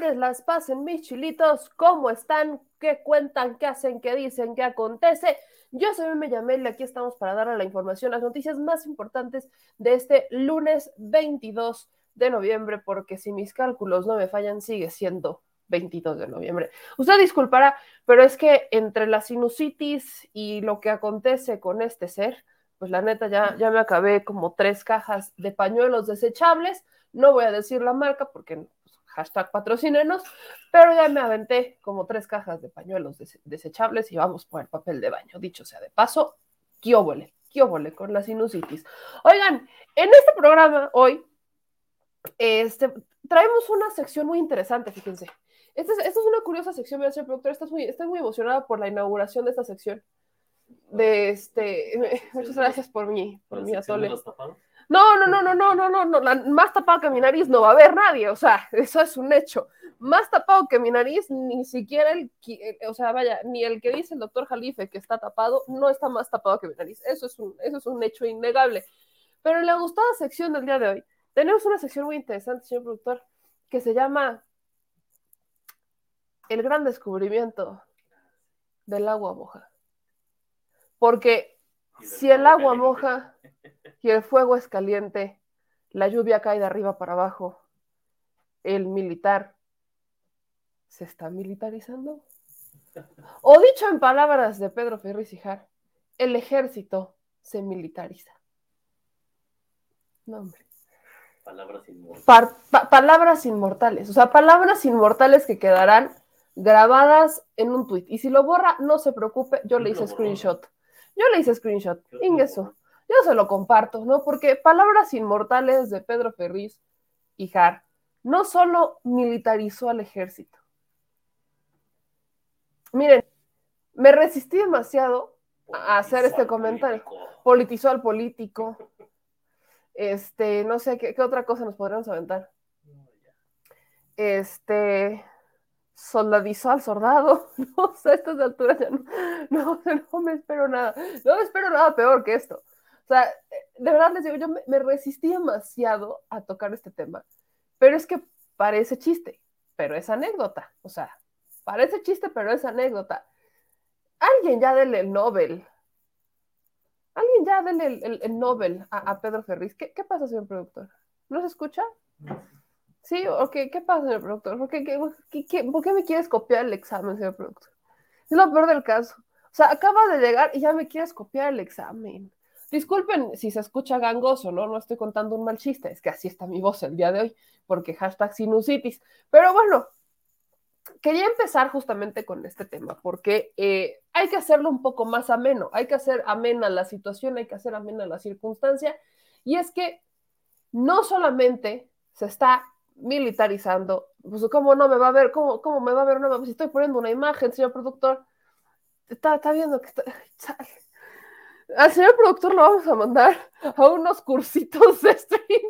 las pasen mis chilitos. ¿Cómo están? ¿Qué cuentan? ¿Qué hacen? ¿Qué dicen? ¿Qué acontece? Yo soy me llamé y aquí estamos para darle la información, las noticias más importantes de este lunes 22 de noviembre, porque si mis cálculos no me fallan, sigue siendo 22 de noviembre. Usted disculpará, pero es que entre la sinusitis y lo que acontece con este ser, pues la neta ya, ya me acabé como tres cajas de pañuelos desechables. No voy a decir la marca porque hashtag patrocinenos, pero ya me aventé como tres cajas de pañuelos desechables y vamos por el papel de baño. Dicho sea de paso, kióbole, kióbole con la sinusitis. Oigan, en este programa hoy este, traemos una sección muy interesante, fíjense. Esta es, una curiosa sección, mi señor productor. Estás muy, estás muy emocionada por la inauguración de esta sección de este. Muchas gracias por mi, por mi atole. No, no, no, no, no, no, no, no, más tapado que mi nariz no va a haber nadie, o sea, eso es un hecho. Más tapado que mi nariz, ni siquiera el, eh, o sea, vaya, ni el que dice el doctor Jalife que está tapado, no está más tapado que mi nariz. Eso es un, eso es un hecho innegable. Pero en la gustada sección del día de hoy, tenemos una sección muy interesante, señor productor, que se llama El gran descubrimiento del agua moja. Porque si el agua moja y el fuego es caliente, la lluvia cae de arriba para abajo, el militar se está militarizando. O dicho en palabras de Pedro Ferriz Jar, el ejército se militariza. No, hombre. Palabras inmortales. palabras inmortales, o sea, palabras inmortales que quedarán grabadas en un tweet. Y si lo borra, no se preocupe, yo le hice screenshot. Yo le hice screenshot, eso. Yo se lo comparto, ¿no? Porque palabras inmortales de Pedro Ferriz y Jar no solo militarizó al ejército. Miren, me resistí demasiado a hacer este comentario. Politizó al político. Este, no sé, ¿qué, otra cosa nos podríamos aventar? Este, soldadizó al soldado. No sé, a estas alturas ya no, no, no me espero nada. No me espero nada peor que esto. O sea, de verdad les digo, yo me, resistí demasiado a tocar este tema. Pero es que parece chiste, pero es anécdota. O sea, parece chiste, pero es anécdota. Alguien ya dele el Nobel. Alguien ya dele el, el, Nobel a, Pedro Ferriz. ¿Qué, ¿Qué, pasa, señor productor? ¿No se escucha? Sí, ok, ¿qué pasa, señor productor? ¿Por qué, ¿Por qué me quieres copiar el examen, señor productor? Es lo peor del caso. O sea, acaba de llegar y ya me quieres copiar el examen. Disculpen si se escucha gangoso, ¿no? No estoy contando un mal chiste, es que así está mi voz el día de hoy, porque hashtag sinusitis. Pero bueno, quería empezar justamente con este tema, porque eh, hay que hacerlo un poco más ameno, hay que hacer amena la situación, hay que hacer amena la circunstancia, y es que no solamente se está militarizando, pues cómo no me va a ver, cómo, cómo me va a ver, no, estoy poniendo una imagen, señor productor, está, está viendo que está, al señor productor lo vamos a mandar a unos cursitos de stream.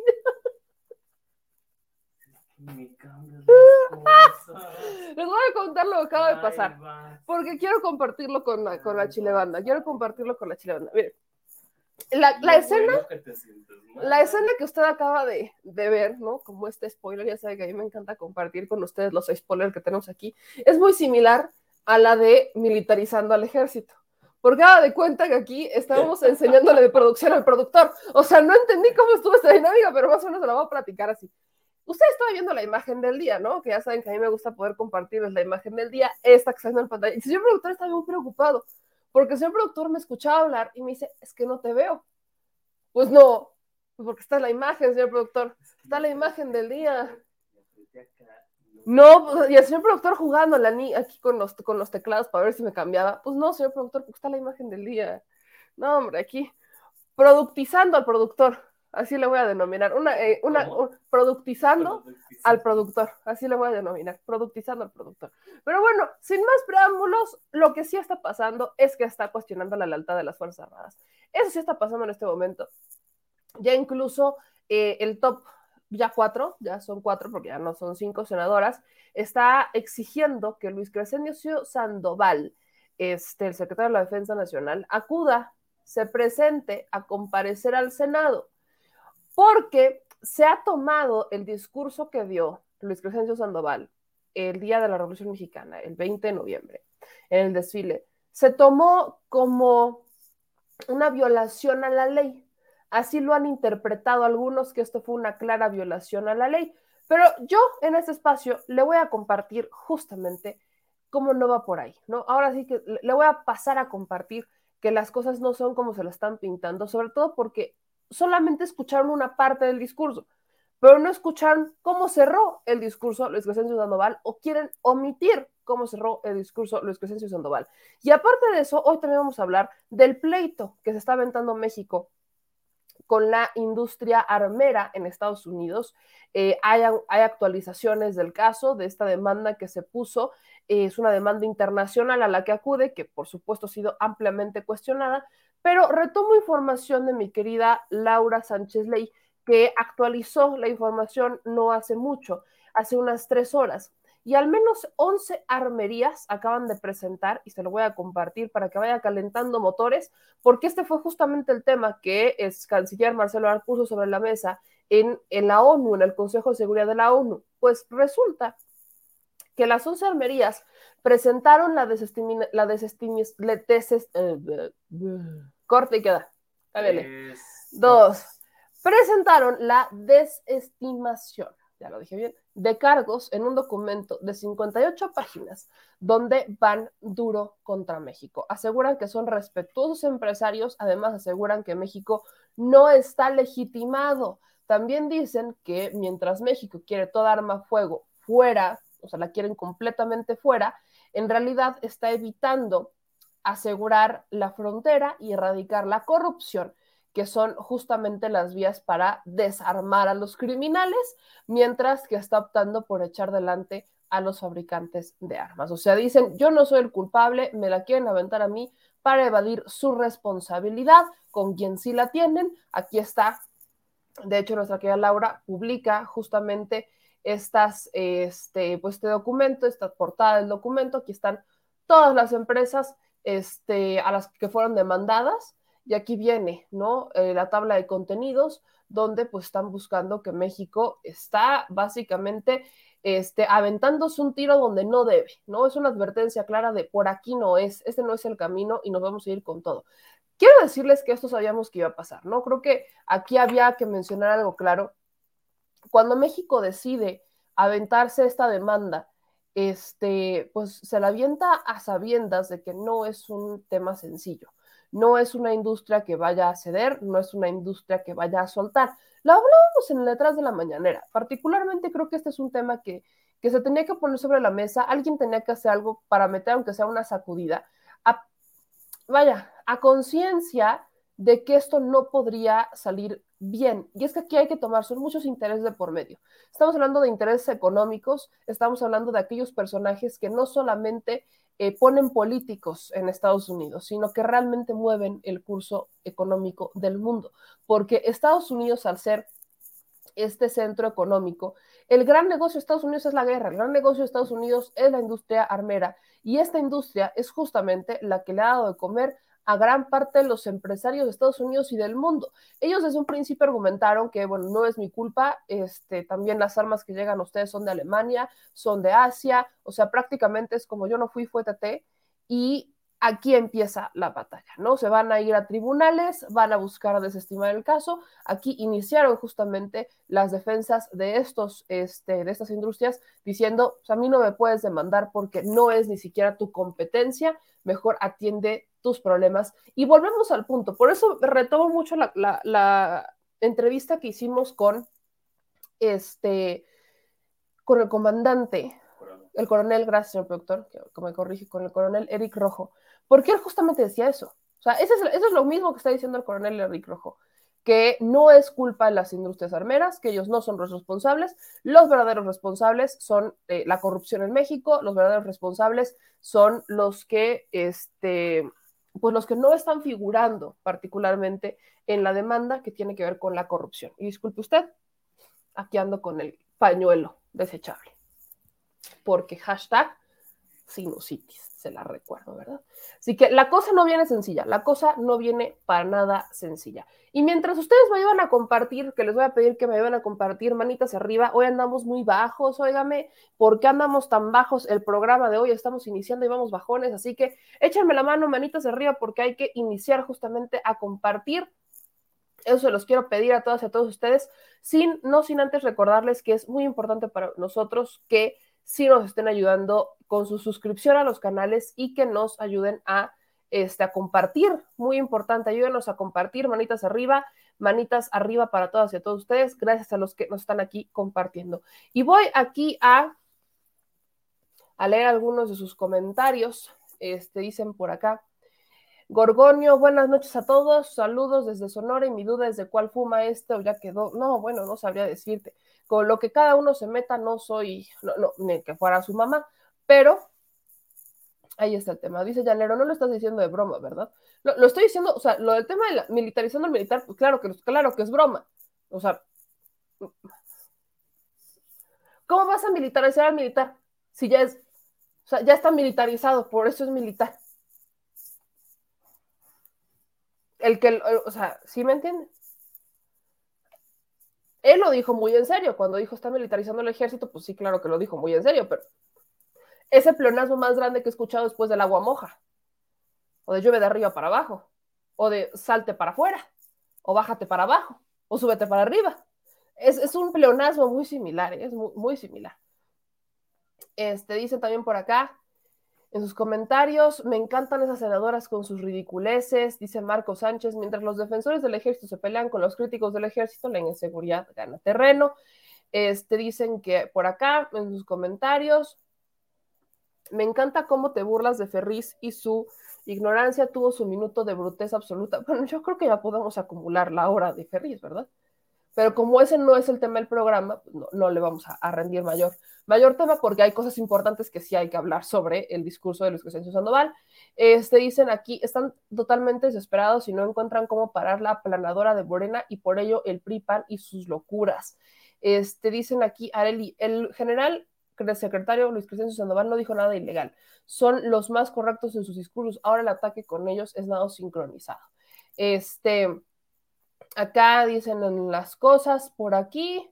Les voy a contar lo que acaba de pasar. Porque quiero compartirlo con la, con la chilebanda. Quiero compartirlo con la chilebanda. Miren, la, la escena, la escena que usted acaba de, de, ver, ¿no? Como este spoiler, ya sabe que a mí me encanta compartir con ustedes los spoilers que tenemos aquí, es muy similar a la de militarizando al ejército. Porque haga de cuenta que aquí estábamos enseñándole de producción al productor. O sea, no entendí cómo estuvo esta dinámica, pero más o menos se la voy a platicar así. Usted está viendo la imagen del día, ¿no? Que ya saben que a mí me gusta poder compartirles la imagen del día, esta que está viendo en pantalla. Y el señor productor está muy preocupado, porque el señor productor me escuchaba hablar y me dice, es que no te veo. Pues no, pues porque está la imagen, señor productor. Está la imagen del día. No, pues, y el señor productor jugando la ni aquí con los, con los teclados para ver si me cambiaba. Pues no, señor productor, porque está la imagen del día. No, hombre, aquí. Productizando al productor. Así le voy a denominar. Una, eh, una productizando al productor. Así le voy a denominar. Productizando al productor. Pero bueno, sin más preámbulos, lo que sí está pasando es que está cuestionando la lealtad de las Fuerzas Armadas. Eso sí está pasando en este momento. Ya incluso eh, el top, ya cuatro, ya son cuatro porque ya no son cinco senadoras, está exigiendo que Luis Crescencio Sandoval, este, el secretario de la Defensa Nacional, acuda, se presente a comparecer al Senado, porque se ha tomado el discurso que dio Luis Crescencio Sandoval, el día de la Revolución Mexicana, el 20 de noviembre, en el desfile, se tomó como una violación a la ley. Así lo han interpretado algunos que esto fue una clara violación a la ley. Pero yo en este espacio le voy a compartir justamente cómo no va por ahí, ¿no? Ahora sí que le voy a pasar a compartir que las cosas no son como se las están pintando, sobre todo porque solamente escucharon una parte del discurso, pero no escucharon cómo cerró el discurso Luis Crescencio Sandoval o quieren omitir cómo cerró el discurso Luis Crescencio Sandoval. Y aparte de eso, hoy también vamos a hablar del pleito que se está aventando México con la industria armera en Estados Unidos. Eh, hay, actualizaciones del caso, de esta demanda que se puso. Eh, es una demanda internacional a la que acude, que por supuesto ha sido ampliamente cuestionada, pero retomo información de mi querida Laura Sánchez Ley, que actualizó la información no hace mucho, hace unas tres horas. Y al menos 11 armerías acaban de presentar, y se lo voy a compartir para que vaya calentando motores, porque este fue justamente el tema que el canciller Marcelo Ebrard puso sobre la mesa en, en la ONU, en el Consejo de Seguridad de la ONU. Pues resulta que las 11 armerías presentaron la desestimación, la eh, corte y queda. Dos presentaron la desestimación, ya lo dije bien, de cargos en un documento de 58 páginas donde van duro contra México. Aseguran que son respetuosos empresarios, además aseguran que México no está legitimado. También dicen que mientras México quiere toda arma fuego fuera, o sea, la quieren completamente fuera, en realidad está evitando asegurar la frontera y erradicar la corrupción que son justamente las vías para desarmar a los criminales, mientras que está optando por echar delante a los fabricantes de armas. O sea, dicen, yo no soy el culpable, me la quieren aventar a mí para evadir su responsabilidad con quien sí la tienen. Aquí está, de hecho, nuestra querida Laura publica justamente estas, este, pues este documento, esta portada del documento, aquí están todas las empresas este, a las que fueron demandadas y aquí viene, ¿no? Eh, la tabla de contenidos, donde pues están buscando que México está básicamente este, aventándose un tiro donde no debe, ¿no? Es una advertencia clara de por aquí no es, este no es el camino y nos vamos a ir con todo. Quiero decirles que esto sabíamos que iba a pasar, ¿no? Creo que aquí había que mencionar algo claro. Cuando México decide aventarse esta demanda, este, pues se la avienta a sabiendas de que no es un tema sencillo no es una industria que vaya a ceder, no es una industria que vaya a soltar. Lo hablábamos en letras de la mañanera. Particularmente creo que este es un tema que, que se tenía que poner sobre la mesa. Alguien tenía que hacer algo para meter, aunque sea una sacudida, vaya, a conciencia de que esto no podría salir bien. Y es que aquí hay que tomar, son muchos intereses de por medio. Estamos hablando de intereses económicos, estamos hablando de aquellos personajes que no solamente eh, ponen políticos en Estados Unidos, sino que realmente mueven el curso económico del mundo, porque Estados Unidos, al ser este centro económico, el gran negocio de Estados Unidos es la guerra, el gran negocio de Estados Unidos es la industria armera, y esta industria es justamente la que le ha dado de comer a gran parte de los empresarios de Estados Unidos y del mundo. Ellos desde un principio argumentaron que, bueno, no es mi culpa, este, también las armas que llegan a ustedes son de Alemania, son de Asia, o sea, prácticamente es como yo no fui, fue TT, y aquí empieza la batalla, ¿no? Se van a ir a tribunales, van a buscar desestimar el caso. Aquí iniciaron justamente las defensas de estos, este, de estas industrias, diciendo, pues, a mí no me puedes demandar porque no es ni siquiera tu competencia, mejor atiende tus problemas. Y volvemos al punto. Por eso retomo mucho la, la entrevista que hicimos con este, con el comandante el coronel, gracias, señor productor, que, me corrige, con el coronel Eric Rojo, porque él justamente decía eso. O sea, eso es, lo mismo que está diciendo el coronel Eric Rojo, que no es culpa de las industrias armeras, que ellos no son los responsables, los verdaderos responsables son eh, la corrupción en México, los verdaderos responsables son los que, este, pues los que no están figurando particularmente en la demanda que tiene que ver con la corrupción. Y disculpe usted, aquí ando con el pañuelo desechable porque hashtag sinusitis, se la recuerdo, ¿verdad? Así que la cosa no viene sencilla, la cosa no viene para nada sencilla. Y mientras ustedes me ayudan a compartir, que les voy a pedir que me ayuden a compartir, manitas arriba, hoy andamos muy bajos, óigame, ¿por qué andamos tan bajos? El programa de hoy estamos iniciando y vamos bajones, así que échenme la mano, manitas arriba, porque hay que iniciar justamente a compartir. Eso se los quiero pedir a todas y a todos ustedes, sin, no sin antes recordarles que es muy importante para nosotros que sí nos estén ayudando con su suscripción a los canales y que nos ayuden a, este, a compartir. Muy importante, ayúdenos a compartir, manitas arriba, manitas arriba para todas y a todos ustedes. Gracias a los que nos están aquí compartiendo. Y voy aquí a, a leer algunos de sus comentarios. Este, dicen por acá. Gorgonio, buenas noches a todos, saludos desde Sonora y mi duda es de cuál fuma este o ya quedó. No, bueno, no sabría decirte con lo que cada uno se meta, no soy, no, no, ni que fuera su mamá, pero ahí está el tema. Dice Llanero, no lo estás diciendo de broma, ¿verdad? Lo, lo estoy diciendo, o sea, lo del tema de la, militarizando el militar, pues claro que, claro que es broma. O sea, ¿cómo vas a militarizar al militar? Si ya es, o sea, ya está militarizado, por eso es militar. El que, o sea, ¿sí me entiendes? Él lo dijo muy en serio. Cuando dijo está militarizando el ejército, pues sí, claro que lo dijo muy en serio, pero es el pleonasmo más grande que he escuchado después del agua moja, o de llueve de arriba para abajo, o de salte para afuera, o bájate para abajo, o súbete para arriba. Es, es un pleonasmo muy similar, ¿eh? es muy, muy, similar. Este, dice también por acá, en sus comentarios, me encantan esas senadoras con sus ridiculeces, dice Marco Sánchez, mientras los defensores del ejército se pelean con los críticos del ejército, la inseguridad gana terreno. Este, dicen que por acá, en sus comentarios, me encanta cómo te burlas de Ferris y su ignorancia tuvo su minuto de bruteza absoluta. Bueno, yo creo que ya podemos acumular la hora de Ferris, ¿verdad? Pero como ese no es el tema del programa, pues no, no, le vamos a, rendir mayor, mayor tema porque hay cosas importantes que sí hay que hablar sobre el discurso de Luis Crescencio Sandoval. Este, dicen aquí, están totalmente desesperados y no encuentran cómo parar la aplanadora de Morena y por ello el PRI-PAN y sus locuras. Este, dicen aquí, Areli, el general el secretario Luis Crescencio Sandoval no dijo nada ilegal. Son los más correctos en sus discursos. Ahora el ataque con ellos es nada sincronizado. Este, Acá dicen las cosas por aquí.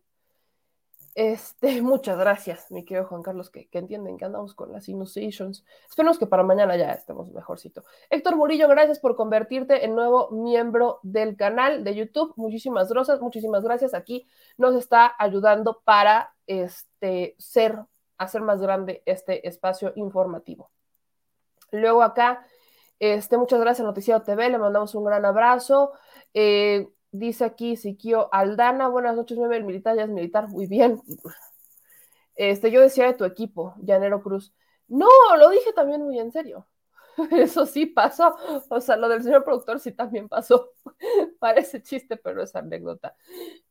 Este, muchas gracias, mi querido Juan Carlos, que, entienden que andamos con las innovations. Esperemos que para mañana ya estemos mejorcito. Héctor Murillo, gracias por convertirte en nuevo miembro del canal de YouTube. Muchísimas gracias, muchísimas gracias. Aquí nos está ayudando para este, ser, hacer más grande este espacio informativo. Luego acá, este, muchas gracias, Noticiero TV, le mandamos un gran abrazo. Eh, Dice aquí Siquio Aldana, buenas noches, nueve, el militar ya es militar, muy bien. Este, yo decía de tu equipo, Llanero Cruz. No, lo dije también muy en serio. Eso sí pasó. O sea, lo del señor productor sí también pasó. Parece chiste, pero es anécdota.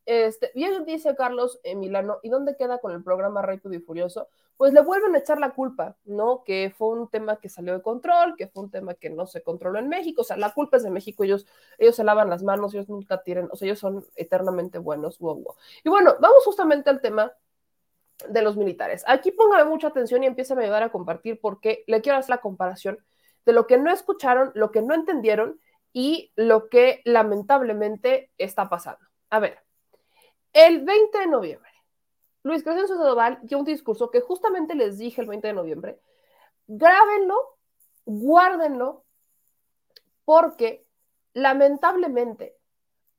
Este, bien dice Carlos Milano, ¿y dónde queda con el programa Rápido y Furioso? Pues le vuelven a echar la culpa, ¿no? Que fue un tema que salió de control, que fue un tema que no se controló en México. O sea, la culpa es de México, ellos, ellos se lavan las manos, ellos nunca tienen, o sea, ellos son eternamente buenos. Wow, wow. Y bueno, vamos justamente al tema de los militares. Aquí póngame mucha atención y empieza a ayudar a compartir porque le quiero hacer la comparación de lo que no escucharon, lo que no entendieron y lo que lamentablemente está pasando. A ver, el 20 de noviembre, Luis Crescencio Sandoval dio un discurso que justamente les dije el 20 de noviembre, grábenlo, guárdenlo, porque lamentablemente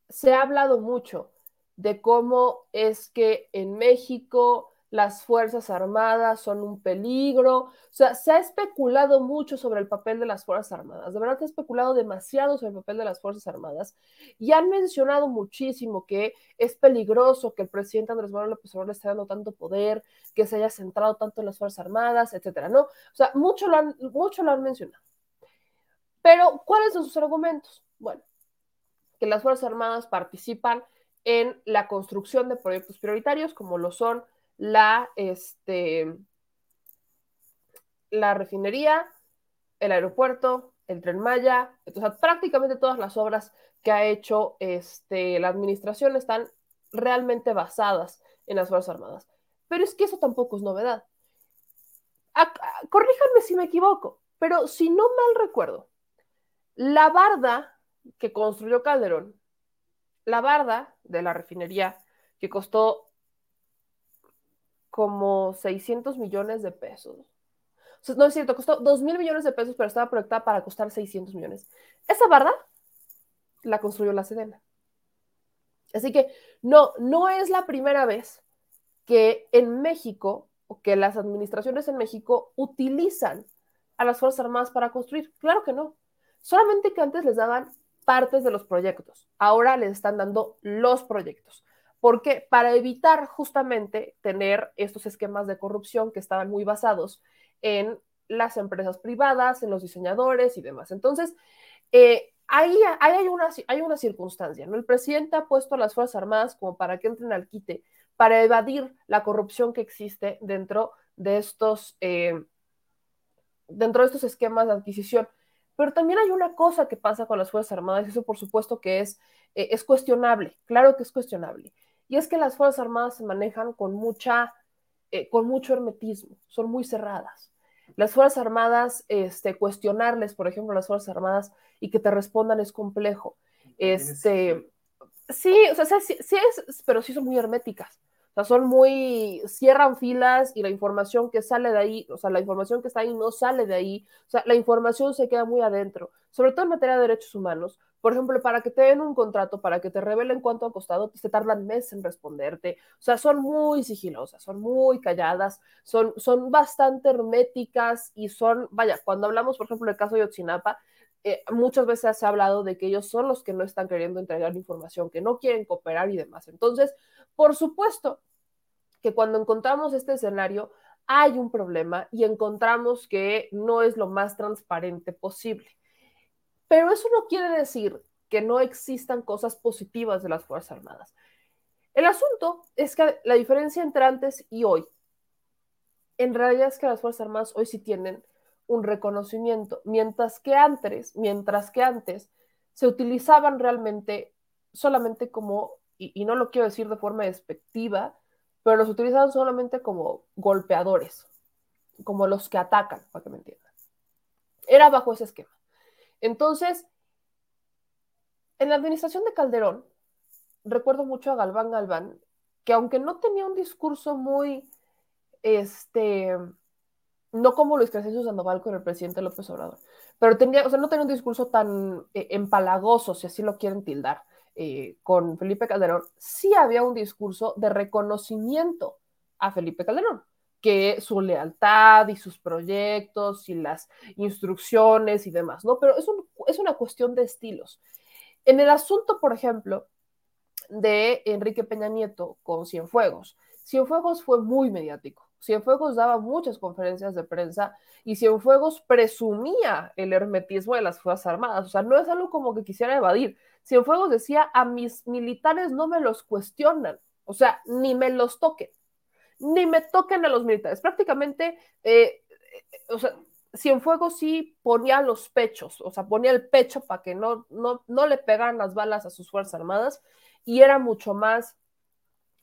se ha hablado mucho de cómo es que en México las Fuerzas Armadas son un peligro. O sea, se ha especulado mucho sobre el papel de las Fuerzas Armadas. De verdad que ha especulado demasiado sobre el papel de las Fuerzas Armadas y han mencionado muchísimo que es peligroso que el presidente Andrés Manuel López Obrador le esté dando tanto poder, que se haya centrado tanto en las Fuerzas Armadas, etcétera, ¿no? O sea, mucho lo han, mucho lo han mencionado. Pero, ¿cuáles son sus argumentos? Bueno, que las Fuerzas Armadas participan en la construcción de proyectos prioritarios, como lo son la, este, la refinería, el aeropuerto, el tren Maya, prácticamente todas las obras que ha hecho este, la administración están realmente basadas en las Fuerzas Armadas. Pero es que eso tampoco es novedad. corríjanme si me equivoco, pero si no mal recuerdo, la barda que construyó Calderón, la barda de la refinería que costó como 600 millones de pesos. O sea, no es cierto, costó 2 mil millones de pesos, pero estaba proyectada para costar 600 millones. Esa barda la construyó la Sedena. Así que no, no es la primera vez que en México o que las administraciones en México utilizan a las Fuerzas Armadas para construir. Claro que no. Solamente que antes les daban partes de los proyectos. Ahora les están dando los proyectos. ¿Por qué? Para evitar justamente tener estos esquemas de corrupción que estaban muy basados en las empresas privadas, en los diseñadores y demás. Entonces, eh, ahí, hay, una, hay una circunstancia, ¿no? El presidente ha puesto a las Fuerzas Armadas como para que entren al quite, para evadir la corrupción que existe dentro de estos, eh, dentro de estos esquemas de adquisición. Pero también hay una cosa que pasa con las Fuerzas Armadas, y eso por supuesto que es, eh, es cuestionable, claro que es cuestionable, y es que las Fuerzas Armadas se manejan con, mucha, eh, con mucho hermetismo, son muy cerradas. Las Fuerzas Armadas, este, cuestionarles, por ejemplo, las Fuerzas Armadas y que te respondan es complejo. Este, sí, o sea, sí, sí es, pero sí son muy herméticas. O sea, son muy, cierran filas y la información que sale de ahí, o sea, la información que está ahí no sale de ahí, o sea, la información se queda muy adentro, sobre todo en materia de derechos humanos. Por ejemplo, para que te den un contrato, para que te revelen cuánto ha costado, te tardan meses en responderte. O sea, son muy sigilosas, son muy calladas, son, son bastante herméticas y son, vaya, cuando hablamos, por ejemplo, del caso de Yotzinapa, eh, muchas veces se ha hablado de que ellos son los que no están queriendo entregar información, que no quieren cooperar y demás. Entonces, por supuesto que cuando encontramos este escenario hay un problema y encontramos que no es lo más transparente posible. Pero eso no quiere decir que no existan cosas positivas de las Fuerzas Armadas. El asunto es que la diferencia entre antes y hoy, en realidad es que las Fuerzas Armadas hoy sí tienen un reconocimiento, mientras que antes, mientras que antes se utilizaban realmente solamente como, y, no lo quiero decir de forma despectiva, pero los utilizaban solamente como golpeadores, como los que atacan, para que me entiendan. Era bajo ese esquema. Entonces, en la administración de Calderón, recuerdo mucho a Galván Galván, que aunque no tenía un discurso muy, este, no como Luis Crescencio Sandoval con el presidente López Obrador, pero tenía, o sea, no tenía un discurso tan eh, empalagoso, si así lo quieren tildar, eh, con Felipe Calderón, sí había un discurso de reconocimiento a Felipe Calderón, que su lealtad y sus proyectos y las instrucciones y demás, ¿no? Pero es, es una cuestión de estilos. En el asunto, por ejemplo, de Enrique Peña Nieto con Cienfuegos, Cienfuegos fue muy mediático Cienfuegos daba muchas conferencias de prensa y Cienfuegos presumía el hermetismo de las Fuerzas Armadas. O sea, no es algo como que quisiera evadir. Cienfuegos decía, a mis militares no me los cuestionan, o sea, ni me los toquen, ni me toquen a los militares. Prácticamente, eh, o sea, Cienfuegos sí ponía los pechos, o sea, ponía el pecho para que no, no, no le pegaran las balas a sus Fuerzas Armadas y era mucho más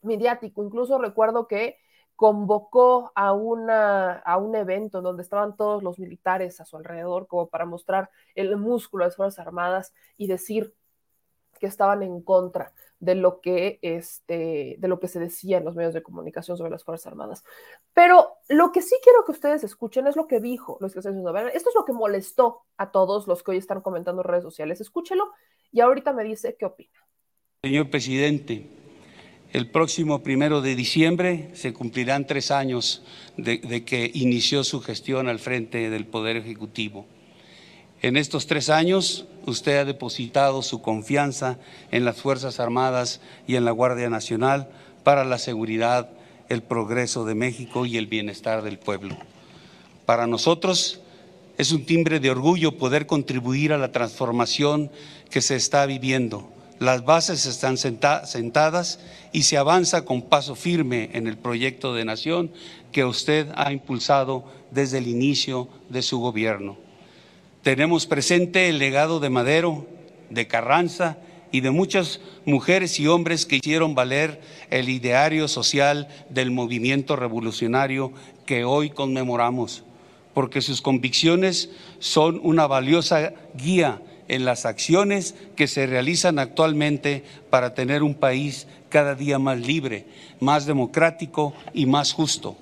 mediático. Incluso recuerdo que convocó a, una, a un evento donde estaban todos los militares a su alrededor como para mostrar el músculo de las Fuerzas Armadas y decir que estaban en contra de lo que este de lo que se decía en los medios de comunicación sobre las Fuerzas Armadas. Pero lo que sí quiero que ustedes escuchen es lo que dijo Luis Crescencio Esto es lo que molestó a todos los que hoy están comentando en redes sociales. Escúchelo y ahorita me dice qué opina. Señor presidente, el próximo primero de diciembre se cumplirán tres años de, que inició su gestión al frente del Poder Ejecutivo. En estos tres años, usted ha depositado su confianza en las Fuerzas Armadas y en la Guardia Nacional para la seguridad, el progreso de México y el bienestar del pueblo. Para nosotros es un timbre de orgullo poder contribuir a la transformación que se está viviendo las bases están sentadas y se avanza con paso firme en el proyecto de nación que usted ha impulsado desde el inicio de su gobierno. Tenemos presente el legado de Madero, de Carranza y de muchas mujeres y hombres que hicieron valer el ideario social del movimiento revolucionario que hoy conmemoramos, porque sus convicciones son una valiosa guía en las acciones que se realizan actualmente para tener un país cada día más libre, más democrático y más justo.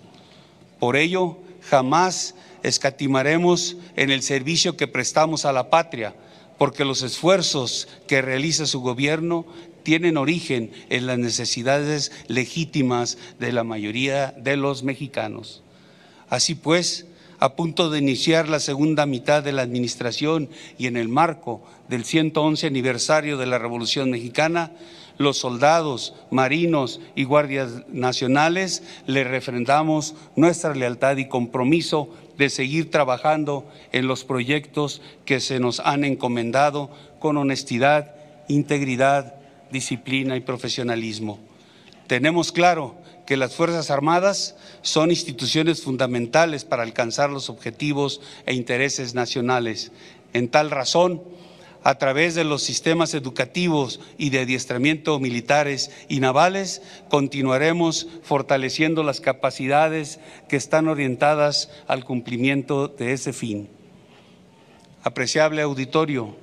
Por ello, jamás escatimaremos en el servicio que prestamos a la patria, porque los esfuerzos que realiza su gobierno tienen origen en las necesidades legítimas de la mayoría de los mexicanos. Así pues, a punto de iniciar la segunda mitad de la administración y en el marco del 111 aniversario de la Revolución Mexicana, los soldados, marinos y guardias nacionales le refrendamos nuestra lealtad y compromiso de seguir trabajando en los proyectos que se nos han encomendado con honestidad, integridad, disciplina y profesionalismo. Tenemos claro que las Fuerzas Armadas son instituciones fundamentales para alcanzar los objetivos e intereses nacionales. En tal razón, a través de los sistemas educativos y de adiestramiento militares y navales, continuaremos fortaleciendo las capacidades que están orientadas al cumplimiento de ese fin. Apreciable auditorio,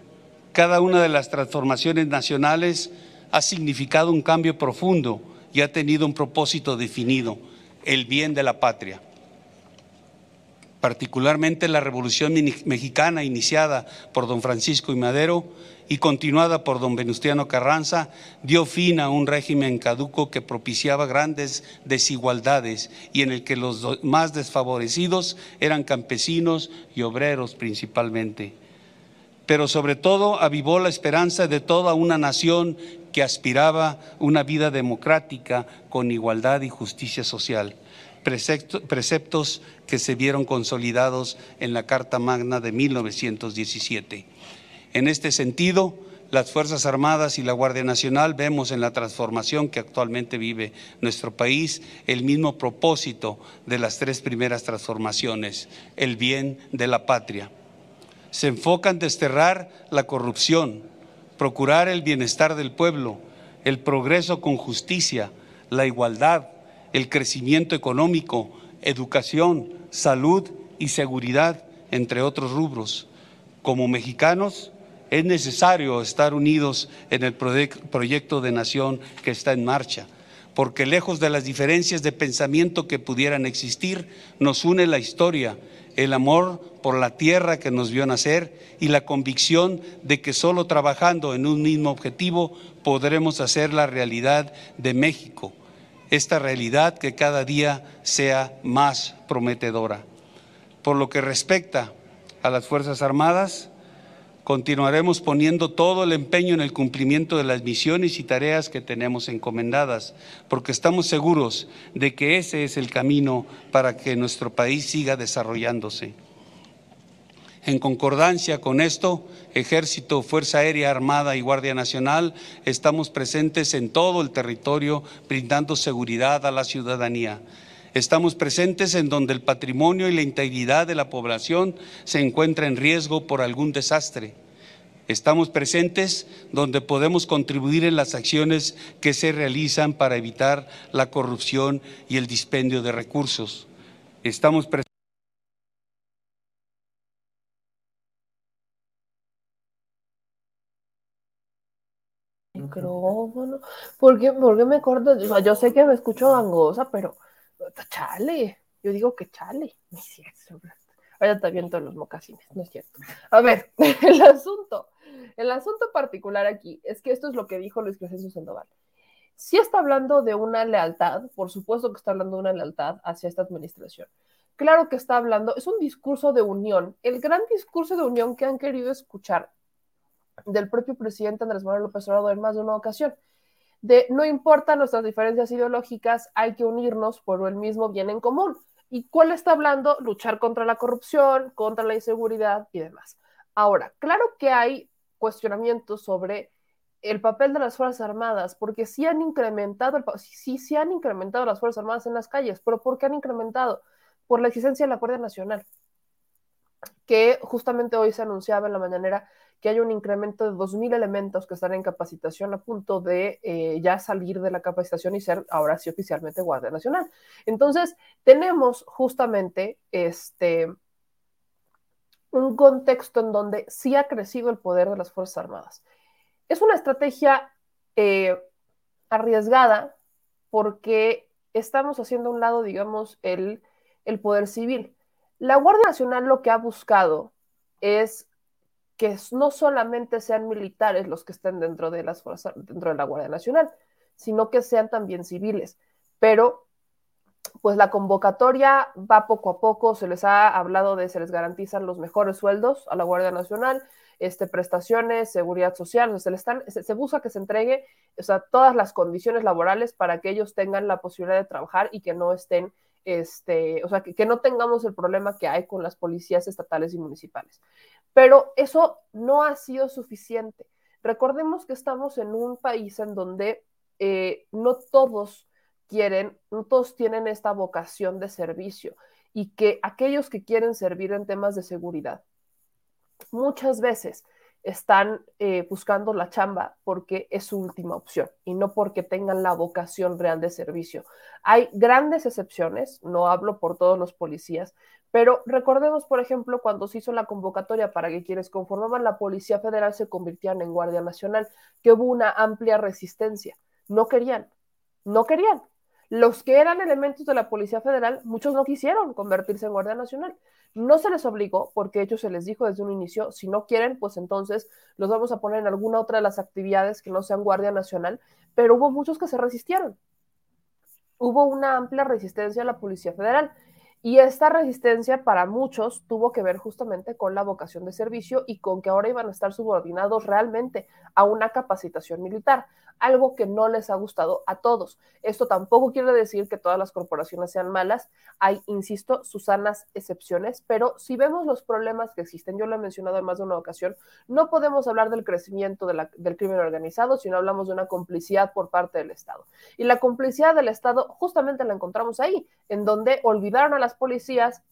cada una de las transformaciones nacionales ha significado un cambio profundo y ha tenido un propósito definido, el bien de la patria. Particularmente la Revolución Mexicana iniciada por don Francisco y Madero y continuada por don Venustiano Carranza dio fin a un régimen caduco que propiciaba grandes desigualdades y en el que los más desfavorecidos eran campesinos y obreros principalmente. Pero sobre todo avivó la esperanza de toda una nación que aspiraba una vida democrática con igualdad y justicia social, preceptos que se vieron consolidados en la Carta Magna de 1917. En este sentido, las Fuerzas Armadas y la Guardia Nacional vemos en la transformación que actualmente vive nuestro país el mismo propósito de las tres primeras transformaciones, el bien de la patria. Se enfocan en desterrar la corrupción, procurar el bienestar del pueblo, el progreso con justicia, la igualdad, el crecimiento económico, educación, salud y seguridad, entre otros rubros. Como mexicanos, es necesario estar unidos en el proyecto de nación que está en marcha, porque lejos de las diferencias de pensamiento que pudieran existir, nos une la historia el amor por la tierra que nos vio nacer y la convicción de que solo trabajando en un mismo objetivo podremos hacer la realidad de México, esta realidad que cada día sea más prometedora. Por lo que respecta a las Fuerzas Armadas, Continuaremos poniendo todo el empeño en el cumplimiento de las misiones y tareas que tenemos encomendadas, porque estamos seguros de que ese es el camino para que nuestro país siga desarrollándose. En concordancia con esto, Ejército, Fuerza Aérea, Armada y Guardia Nacional estamos presentes en todo el territorio brindando seguridad a la ciudadanía. Estamos presentes en donde el patrimonio y la integridad de la población se encuentra en riesgo por algún desastre. Estamos presentes donde podemos contribuir en las acciones que se realizan para evitar la corrupción y el dispendio de recursos. Estamos presentes micrófono. ¿Por qué, me corto? yo sé que me escucho gangosa, pero chale, yo digo que chale, no es cierto. Vaya te aviento los mocasines, no es cierto. A ver, el asunto, el asunto particular aquí es que esto es lo que dijo Luis Crescencio Sandoval. Si está hablando de una lealtad, por supuesto que está hablando de una lealtad hacia esta administración. Claro que está hablando, es un discurso de unión, el gran discurso de unión que han querido escuchar del propio presidente Andrés Manuel López Obrador en más de una ocasión de no importa nuestras diferencias ideológicas, hay que unirnos por el mismo bien en común. ¿Y cuál está hablando? Luchar contra la corrupción, contra la inseguridad y demás. Ahora, claro que hay cuestionamientos sobre el papel de las Fuerzas Armadas, porque sí han incrementado, sí, sí han incrementado las Fuerzas Armadas en las calles, pero ¿por qué han incrementado? Por la existencia de la Guardia Nacional, que justamente hoy se anunciaba en la mañanera que hay un incremento de 2.000 elementos que están en capacitación a punto de eh, ya salir de la capacitación y ser ahora sí oficialmente Guardia Nacional. Entonces, tenemos justamente este un contexto en donde sí ha crecido el poder de las Fuerzas Armadas. Es una estrategia eh, arriesgada porque estamos haciendo a un lado, digamos, el, el poder civil. La Guardia Nacional lo que ha buscado es que no solamente sean militares los que estén dentro de las fuerzas, dentro de la Guardia Nacional, sino que sean también civiles. Pero, pues la convocatoria va poco a poco, se les ha hablado de se les garantizan los mejores sueldos a la Guardia Nacional, este, prestaciones, seguridad social, se, están, se, busca que se entregue o sea, todas las condiciones laborales para que ellos tengan la posibilidad de trabajar y que no estén, este, o sea, que, que no tengamos el problema que hay con las policías estatales y municipales. Pero eso no ha sido suficiente. Recordemos que estamos en un país en donde eh, no todos quieren, no todos tienen esta vocación de servicio y que aquellos que quieren servir en temas de seguridad muchas veces están eh, buscando la chamba porque es su última opción y no porque tengan la vocación real de servicio. Hay grandes excepciones, no hablo por todos los policías, pero recordemos, por ejemplo, cuando se hizo la convocatoria para que quienes conformaban la Policía Federal se convirtieran en Guardia Nacional, que hubo una amplia resistencia. No querían, no querían. Los que eran elementos de la Policía Federal, muchos no quisieron convertirse en Guardia Nacional. No se les obligó, porque de hecho se les dijo desde un inicio, si no quieren, pues entonces los vamos a poner en alguna otra de las actividades que no sean Guardia Nacional, pero hubo muchos que se resistieron. Hubo una amplia resistencia a la Policía Federal y esta resistencia para muchos tuvo que ver justamente con la vocación de servicio y con que ahora iban a estar subordinados realmente a una capacitación militar, algo que no les ha gustado a todos. Esto tampoco quiere decir que todas las corporaciones sean malas, hay, insisto, sus sanas excepciones, pero si vemos los problemas que existen, yo lo he mencionado en más de una ocasión, no podemos hablar del crecimiento del crimen organizado, sino hablamos de una complicidad por parte del Estado. Y la complicidad del Estado justamente la encontramos ahí, en donde olvidaron a las policías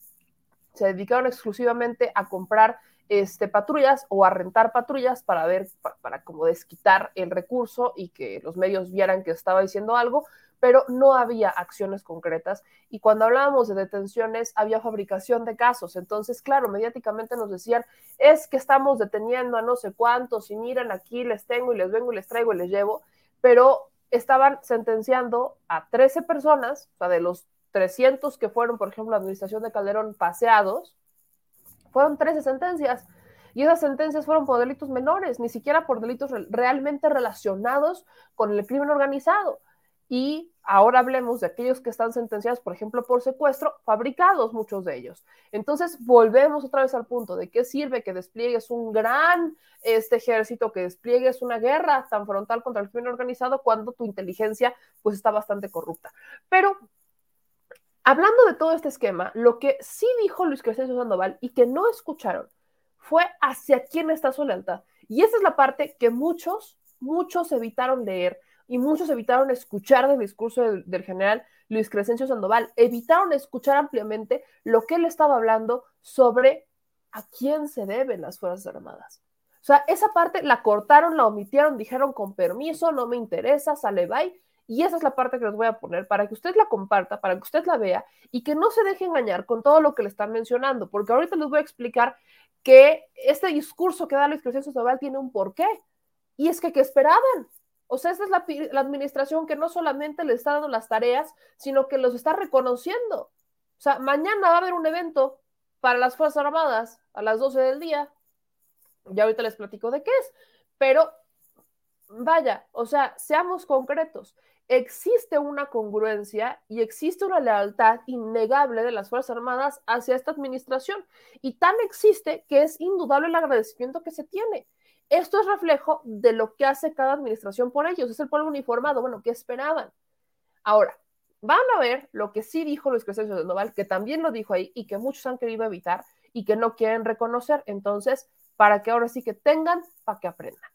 se dedicaron exclusivamente a comprar este, patrullas o a rentar patrullas para ver, para, para, como desquitar el recurso y que los medios vieran que estaba diciendo algo, pero no había acciones concretas. Y cuando hablábamos de detenciones, había fabricación de casos. Entonces, claro, mediáticamente nos decían, es que estamos deteniendo a no sé cuántos y miren, aquí les tengo y les vengo y les traigo y les llevo, pero estaban sentenciando a 13 personas, o sea, de los 300 que fueron, por ejemplo, la administración de Calderón paseados, fueron 13 sentencias. Y esas sentencias fueron por delitos menores, ni siquiera por delitos realmente relacionados con el crimen organizado. Y ahora hablemos de aquellos que están sentenciados, por ejemplo, por secuestro, fabricados muchos de ellos. Entonces, volvemos otra vez al punto de qué sirve que despliegues un gran este ejército, que despliegues una guerra tan frontal contra el crimen organizado cuando tu inteligencia pues está bastante corrupta. Pero Hablando de todo este esquema, lo que sí dijo Luis Crescencio Sandoval y que no escucharon fue hacia quién está su lealtad. Y esa es la parte que muchos, muchos evitaron leer y muchos evitaron escuchar del discurso del, del general Luis Crescencio Sandoval. Evitaron escuchar ampliamente lo que él estaba hablando sobre a quién se deben las Fuerzas Armadas. O sea, esa parte la cortaron, la omitieron, dijeron con permiso, no me interesa, sale bye y esa es la parte que les voy a poner para que usted la comparta, para que usted la vea y que no se deje engañar con todo lo que le están mencionando, porque ahorita les voy a explicar que este discurso que da Luis Crescencio Zaval tiene un porqué. Y es que, ¿qué esperaban? O sea, esta es la, la, administración que no solamente le está dando las tareas, sino que los está reconociendo. O sea, mañana va a haber un evento para las Fuerzas Armadas a las 12 del día. Ya ahorita les platico de qué es. Pero vaya, o sea, seamos concretos existe una congruencia y existe una lealtad innegable de las Fuerzas Armadas hacia esta administración. Y tan existe que es indudable el agradecimiento que se tiene. Esto es reflejo de lo que hace cada administración por ellos. Es el pueblo uniformado. Bueno, ¿qué esperaban? Ahora, van a ver lo que sí dijo Luis Crescencio de Noval, que también lo dijo ahí y que muchos han querido evitar y que no quieren reconocer. Entonces, para que ahora sí que tengan, para que aprendan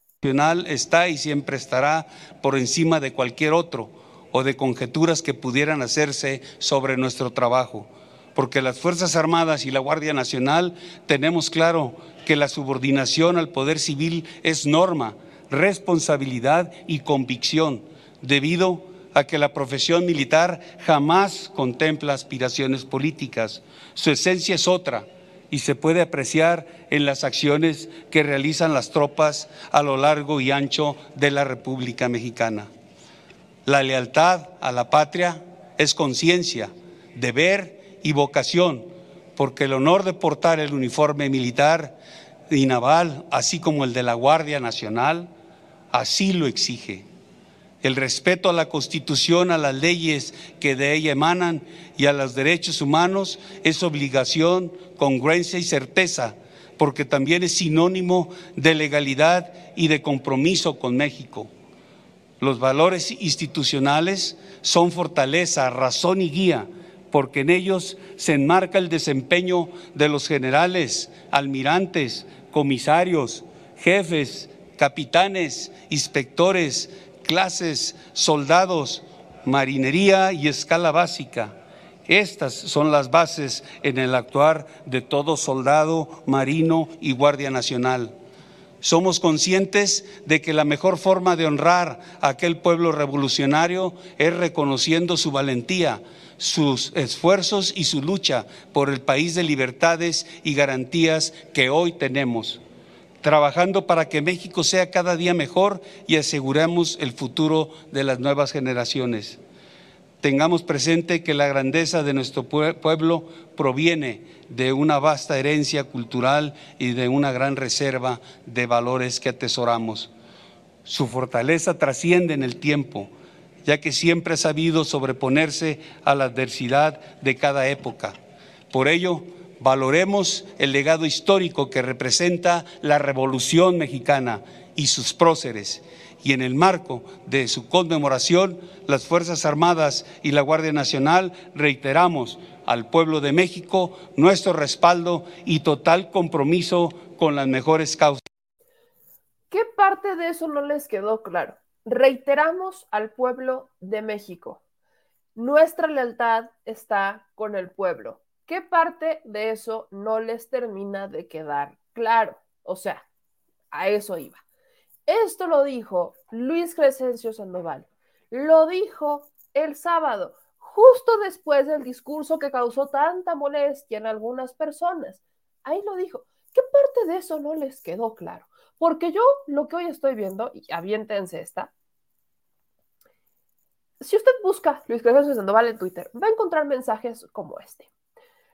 está y siempre estará por encima de cualquier otro o de conjeturas que pudieran hacerse sobre nuestro trabajo. porque las Fuerzas Armadas y la Guardia Nacional tenemos claro que la subordinación al poder civil es norma, responsabilidad y convicción, debido a que la profesión militar jamás contempla aspiraciones políticas. Su esencia es otra y se puede apreciar en las acciones que realizan las tropas a lo largo y ancho de la República Mexicana. La lealtad a la patria es conciencia, deber y vocación, porque el honor de portar el uniforme militar y naval, así como el de la Guardia Nacional, así lo exige. El respeto a la Constitución, a las leyes que de ella emanan y a los derechos humanos es obligación, congruencia y certeza, porque también es sinónimo de legalidad y de compromiso con México. Los valores institucionales son fortaleza, razón y guía, porque en ellos se enmarca el desempeño de los generales, almirantes, comisarios, jefes, capitanes, inspectores, clases, soldados, marinería y escala básica. Estas son las bases en el actuar de todo soldado, marino y guardia nacional. Somos conscientes de que la mejor forma de honrar a aquel pueblo revolucionario es reconociendo su valentía, sus esfuerzos y su lucha por el país de libertades y garantías que hoy tenemos, trabajando para que México sea cada día mejor y aseguremos el futuro de las nuevas generaciones. Tengamos presente que la grandeza de nuestro pueblo proviene de una vasta herencia cultural y de una gran reserva de valores que atesoramos. Su fortaleza trasciende en el tiempo, ya que siempre ha sabido sobreponerse a la adversidad de cada época. Por ello, valoremos el legado histórico que representa la Revolución Mexicana y sus próceres y en el marco de su conmemoración, las Fuerzas Armadas y la Guardia Nacional reiteramos al pueblo de México nuestro respaldo y total compromiso con las mejores causas. ¿Qué parte de eso no les quedó claro? Reiteramos al pueblo de México. Nuestra lealtad está con el pueblo. ¿Qué parte de eso no les termina de quedar claro? O sea, a eso iba. Esto lo dijo Luis Crescencio Sandoval. Lo dijo el sábado, justo después del discurso que causó tanta molestia en algunas personas. Ahí lo dijo. ¿Qué parte de eso no les quedó claro? Porque yo lo que hoy estoy viendo, y aviéntense esta, si usted busca Luis Crescencio Sandoval en Twitter, va a encontrar mensajes como este.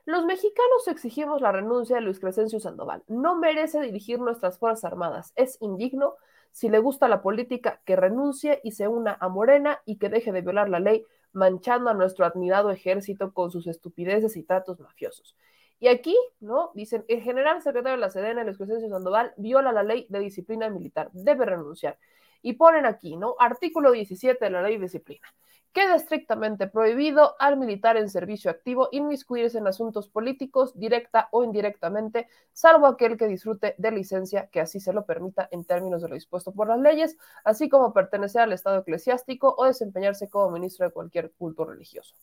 Los mexicanos exigimos la renuncia de Luis Crescencio Sandoval. No merece dirigir nuestras Fuerzas Armadas. Es indigno, si le gusta la política, que renuncie y se una a Morena y que deje de violar la ley, manchando a nuestro admirado ejército con sus estupideces y tratos mafiosos. Y aquí, ¿no? Dicen, el general secretario de la Sedena, Luis Crescencio Sandoval, viola la ley de disciplina militar, debe renunciar. Y ponen aquí, ¿no? Artículo 17 de la ley de disciplina. Queda estrictamente prohibido al militar en servicio activo inmiscuirse en asuntos políticos, directa o indirectamente, salvo aquel que disfrute de licencia que así se lo permita en términos de lo dispuesto por las leyes, así como pertenecer al Estado eclesiástico o desempeñarse como ministro de cualquier culto religioso.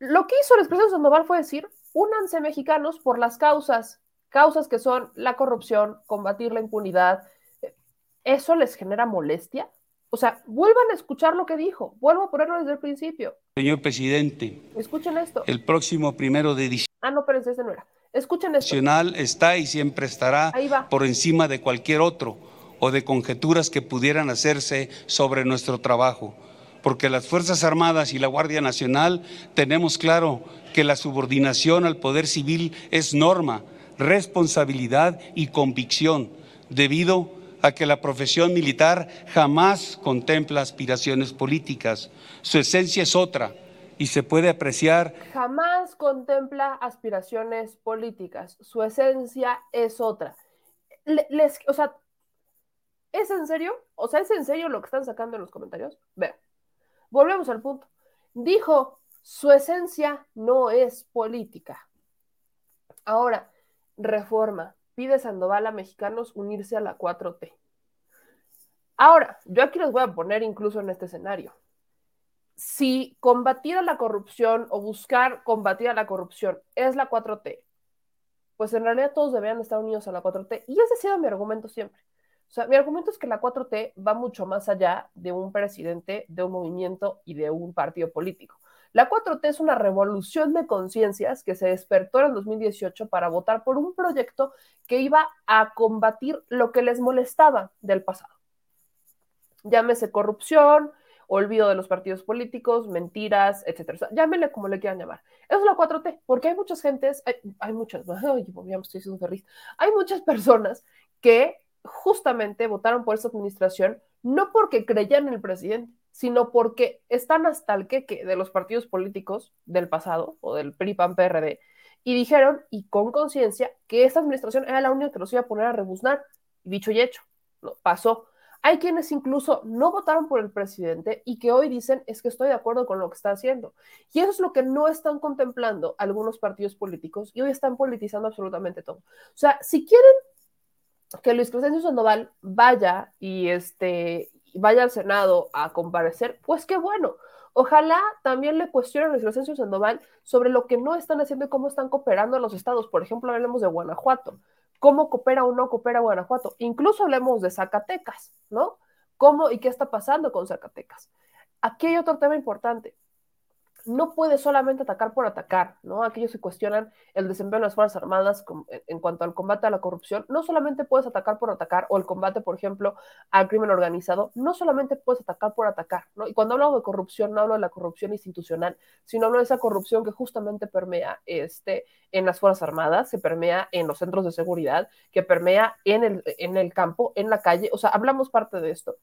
Lo que hizo el expresidente Sandoval fue decir, únanse mexicanos por las causas, causas que son la corrupción, combatir la impunidad. ¿Eso les genera molestia? O sea, vuelvan a escuchar lo que dijo, vuelvo a ponerlo desde el principio. Señor presidente, escuchen esto. El próximo primero de diciembre. Ah, no, pero ese no era. Escuchen esto. Nacional está y siempre estará por encima de cualquier otro o de conjeturas que pudieran hacerse sobre nuestro trabajo. Porque las Fuerzas Armadas y la Guardia Nacional tenemos claro que la subordinación al poder civil es norma, responsabilidad y convicción, debido a que la profesión militar jamás contempla aspiraciones políticas. Su esencia es otra y se puede apreciar. Jamás contempla aspiraciones políticas. Su esencia es otra. Les, o sea, ¿es en serio? O sea, ¿es en serio lo que están sacando en los comentarios? Vean, volvemos al punto. Dijo, su esencia no es política. Ahora, reforma pide Sandoval a mexicanos unirse a la 4T. Ahora, yo aquí les voy a poner incluso en este escenario. si combatir a la corrupción o buscar combatir a la corrupción es la 4T, pues en realidad todos deberían estar unidos a la 4T. Y ese ha sido mi argumento siempre. O sea, mi argumento es que la 4T va mucho más allá de un presidente, de un movimiento y de un partido político. La 4T es una revolución de conciencias que se despertó en el 2018 para votar por un proyecto que iba a combatir lo que les molestaba del pasado. Llámese corrupción, olvido de los partidos políticos, mentiras, etcétera. O como le quieran llamar. Eso es la 4T, porque hay muchas gentes, hay, hay muchas, ay, estoy haciendo feliz, hay muchas personas que justamente votaron por esa administración no porque creían en el presidente, sino porque están hasta el queque de los partidos políticos del pasado o del PRI, PAN, PRD, y dijeron, y con conciencia, que esta administración era la única que los iba a poner a rebuznar. Y dicho y hecho, pasó. Hay quienes incluso no votaron por el presidente y que hoy dicen es que estoy de acuerdo con lo que está haciendo. Y eso es lo que no están contemplando algunos partidos políticos y hoy están politizando absolutamente todo. O sea, si quieren que Luis Crescencio Sandoval vaya y este vaya al Senado a comparecer, pues qué bueno. Ojalá también le cuestionen a Luis Sandoval sobre lo que no están haciendo y cómo están cooperando los estados. Por ejemplo, hablemos de Guanajuato. ¿Cómo coopera o no coopera Guanajuato? Incluso hablemos de Zacatecas, ¿no? ¿Cómo y qué está pasando con Zacatecas? Aquí hay otro tema importante no puede solamente atacar por atacar, ¿no? Aquellos que cuestionan el desempeño de las Fuerzas Armadas en cuanto al combate a la corrupción, no solamente puedes atacar por atacar, o el combate, por ejemplo, al crimen organizado, no solamente puedes atacar por atacar, ¿no? Y cuando hablo de corrupción, no hablo de la corrupción institucional, sino hablo de esa corrupción que justamente permea este, en las Fuerzas Armadas, se permea en los centros de seguridad, que permea en el, en el campo, en la calle, o sea, hablamos parte de esto.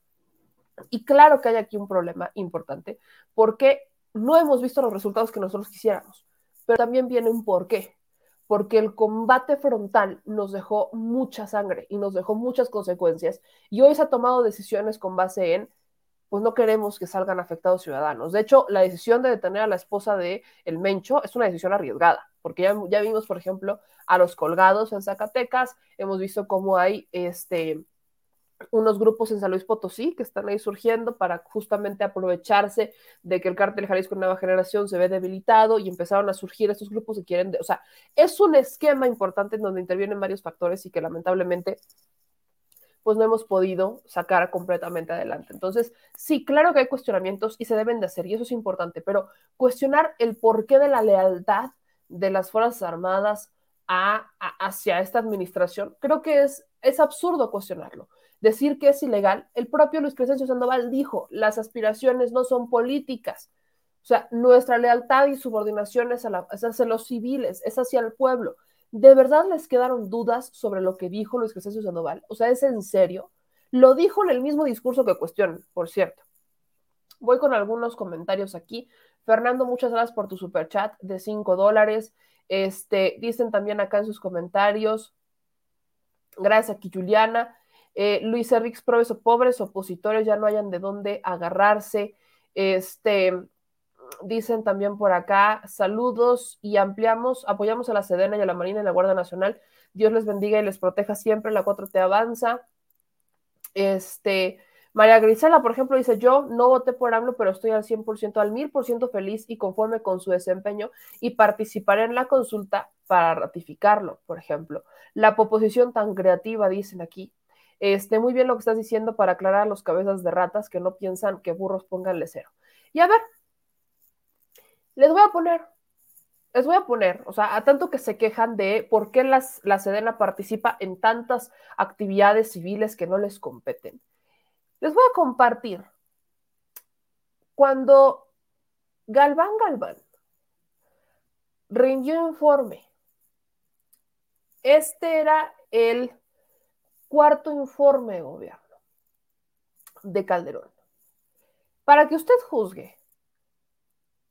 Y claro que hay aquí un problema importante, porque no hemos visto los resultados que nosotros quisiéramos, pero también viene un porqué, porque el combate frontal nos dejó mucha sangre y nos dejó muchas consecuencias y hoy se ha tomado decisiones con base en pues no queremos que salgan afectados ciudadanos. De hecho, la decisión de detener a la esposa de El Mencho es una decisión arriesgada, porque ya, ya vimos, por ejemplo, a los colgados en Zacatecas, hemos visto cómo hay este, unos grupos en San Luis Potosí que están ahí surgiendo para justamente aprovecharse de que el cártel Jalisco Nueva Generación se ve debilitado y empezaron a surgir estos grupos que quieren, o sea, es un esquema importante en donde intervienen varios factores y que lamentablemente pues no hemos podido sacar completamente adelante. Entonces, sí, claro que hay cuestionamientos y se deben de hacer y eso es importante, pero cuestionar el porqué de la lealtad de las Fuerzas Armadas a, hacia esta administración, creo que es, es absurdo cuestionarlo decir que es ilegal, el propio Luis Crescencio Sandoval dijo, las aspiraciones no son políticas. O sea, nuestra lealtad y subordinación es, hacia los civiles, es hacia el pueblo. ¿De verdad les quedaron dudas sobre lo que dijo Luis Crescencio Sandoval? O sea, ¿es en serio? Lo dijo en el mismo discurso que cuestionan, por cierto. Voy con algunos comentarios aquí. Fernando, muchas gracias por tu super chat de 5 dólares. Este, dicen también acá en sus comentarios. Gracias aquí, Juliana. Eh, Luis Enrique Proves pobres opositores ya no hayan de dónde agarrarse. Este, dicen también por acá, saludos y ampliamos, apoyamos a la Sedena y a la Marina y la Guardia Nacional. Dios les bendiga y les proteja siempre. La 4T avanza. Este, María Grisela, por ejemplo, dice, yo no voté por AMLO, pero estoy al 100%, al 1000% feliz y conforme con su desempeño y participaré en la consulta para ratificarlo, por ejemplo. La proposición tan creativa, dicen aquí, este, muy bien lo que estás diciendo para aclarar a los cabezas de ratas que no piensan que burros pónganle cero. Y a ver, les voy a poner, les voy a poner, o sea, a tanto que se quejan de por qué las, la Sedena participa en tantas actividades civiles que no les competen. Les voy a compartir. Cuando Galván Galván rindió informe, este era el cuarto informe de gobierno de Calderón. Para que usted juzgue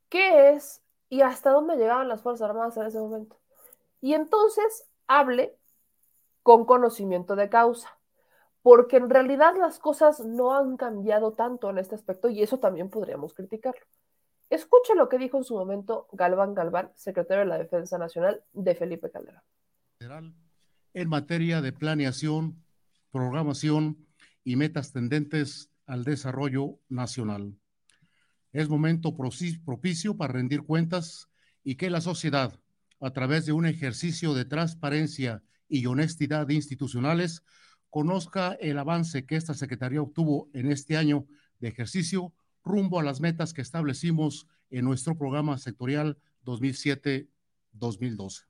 qué es y hasta dónde llegaban las Fuerzas Armadas en ese momento. Y entonces hable con conocimiento de causa, porque en realidad las cosas no han cambiado tanto en este aspecto y eso también podríamos criticarlo. Escuche lo que dijo en su momento Galván Galván, secretario de la Defensa Nacional de Felipe Calderón. En materia de planeación, programación y metas tendentes al desarrollo nacional. Es momento propicio para rendir cuentas y que la sociedad, a través de un ejercicio de transparencia y honestidad institucionales, conozca el avance que esta Secretaría obtuvo en este año de ejercicio rumbo a las metas que establecimos en nuestro programa sectorial 2007-2012.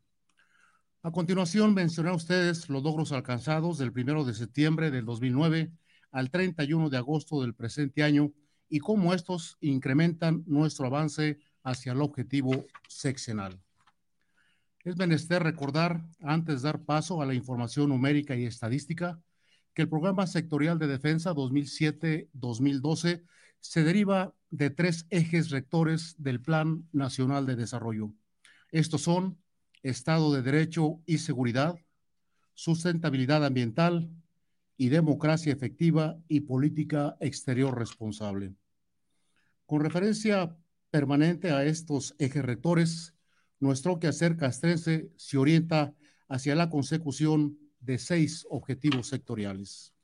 A continuación, mencioné a ustedes los logros alcanzados del 1 de septiembre del 2009 al 31 de agosto del presente año y cómo estos incrementan nuestro avance hacia el objetivo seccional. Es menester recordar, antes de dar paso a la información numérica y estadística, que el Programa Sectorial de Defensa 2007-2012 se deriva de tres ejes rectores del Plan Nacional de Desarrollo. Estos son Estado de Derecho y Seguridad, sustentabilidad ambiental y democracia efectiva y política exterior responsable. Con referencia permanente a estos ejes rectores, nuestro quehacer castrense se orienta hacia la consecución de seis objetivos sectoriales.